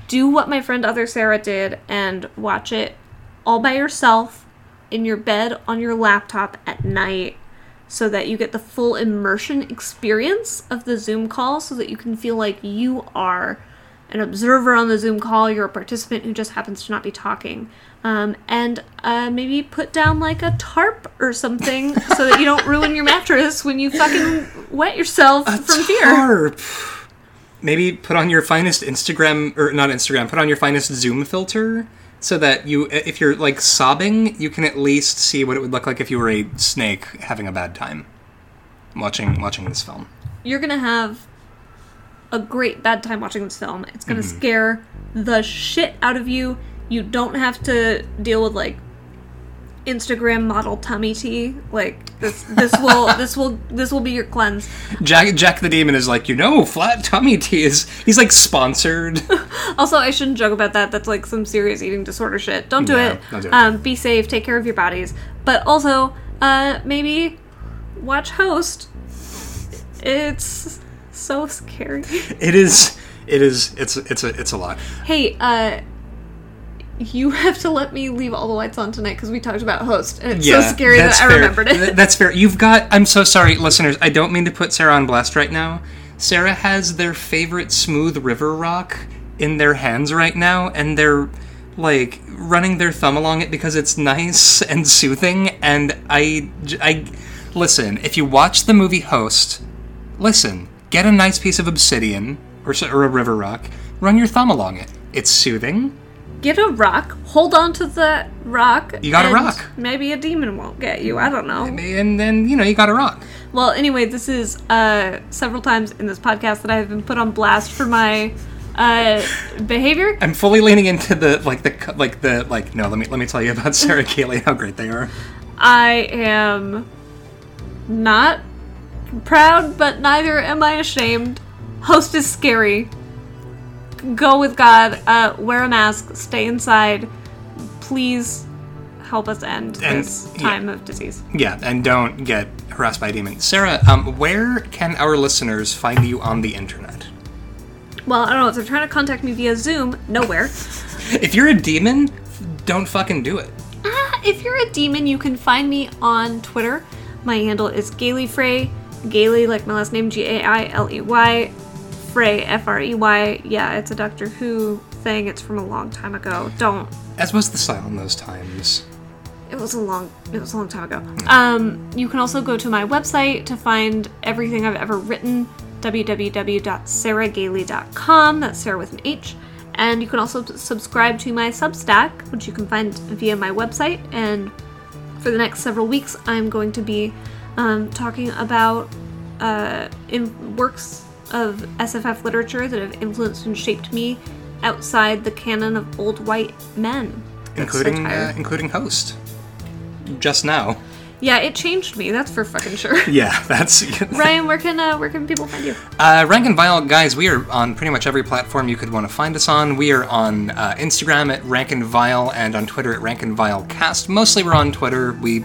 do what my friend Other Sarah did and watch it all by yourself in your bed on your laptop at night so that you get the full immersion experience of the Zoom call so that you can feel like you are an observer on the Zoom call, you're a participant who just happens to not be talking. Um, and uh, maybe put down like a tarp or something so that you don't ruin your mattress when you fucking wet yourself from fear. Tarp. Maybe put on your finest Instagram or not Instagram. Put on your finest Zoom filter so that you, if you're like sobbing, you can at least see what it would look like if you were a snake having a bad time watching watching this film. you're gonna have a great bad time watching this film. It's gonna scare the shit out of you. You don't have to deal with like Instagram model tummy tea. Like this, this will, this will, this will be your cleanse. Jack Jack the Demon is like, you know, flat tummy tea is he's like sponsored. Also, I shouldn't joke about that. That's like some serious eating disorder shit. Don't do Yeah, it. don't do it. Um, be safe. Take care of your bodies. But also, uh, maybe watch Host. It's so scary. it is it is it's it's a it's a lot. Hey, uh, you have to let me leave all the lights on tonight because we talked about host, and it's Yeah, so scary that I fair. remembered it. That's fair. You've got. I'm so sorry, listeners. I don't mean to put Sarah on blast right now. Sarah has their favorite smooth river rock in their hands right now, and they're like running their thumb along it because it's nice and soothing. And i i listen. If you watch the movie Host, listen. Get a nice piece of obsidian or, or a river rock. Run your thumb along it. It's soothing. Get a rock, hold on to that rock. You got a rock. Maybe a demon won't get you. I don't know. And then you know you got a rock. Well, anyway, this is uh, several times in this podcast that I have been put on blast for my uh, behavior. I'm fully leaning into the like the like the like no let me let me tell you about Sarah Gailey how great they are. I am not proud, but neither am I ashamed. Host is scary. Go with God. Uh, wear a mask. Stay inside. Please help us end And- this yeah. time of disease. Yeah, and don't get harassed by a demon. Sarah, um, where can our listeners find you on the internet? Well, I don't know. If they're trying to contact me via Zoom, nowhere. If you're a demon, don't fucking do it. Ah, if you're a demon, you can find me on Twitter. My handle is Gailey Frey. Gailey, like my last name, G A I L E Y. Frey, F R E Y. Yeah, it's a Doctor Who thing. It's from a long time ago. Don't. As was the style in those times. It was a long. It was a long time ago. Um, you can also go to my website to find everything I've ever written. www.sarahgailey.com. That's Sarah with an H. And you can also subscribe to my Substack, which you can find via my website. And for the next several weeks, I'm going to be um, talking about uh, in works of SFF literature that have influenced and shaped me outside the canon of old white men. Including uh, including host. Just now. Yeah, it changed me. That's for fucking sure. Yeah, that's Ryan, where can uh, where can people find you? Uh, Rank and Vile, guys, we are on pretty much every platform you could want to find us on. We are on uh, Instagram at Rank and Vile and on Twitter at Rank and Vile Cast. Mostly we're on Twitter. We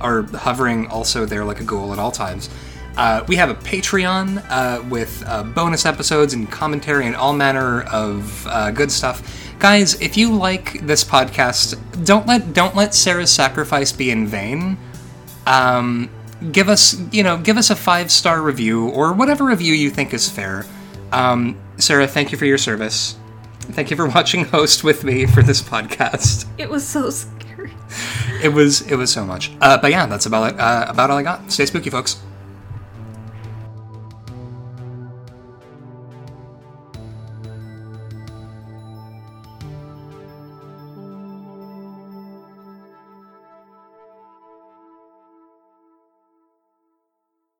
are hovering also there like a ghoul at all times. Uh, we have a Patreon uh, with uh, bonus episodes and commentary and all manner of uh, good stuff. Guys, if you like this podcast, don't let don't let Sarah's sacrifice be in vain. Um, give us you know give us a five star review or whatever review you think is fair. Um, sarah thank you for your service. Thank you for watching host with me for this podcast. It was so scary. it was it was so much. Uh, but yeah that's about it. Uh, about all i got. Stay spooky folks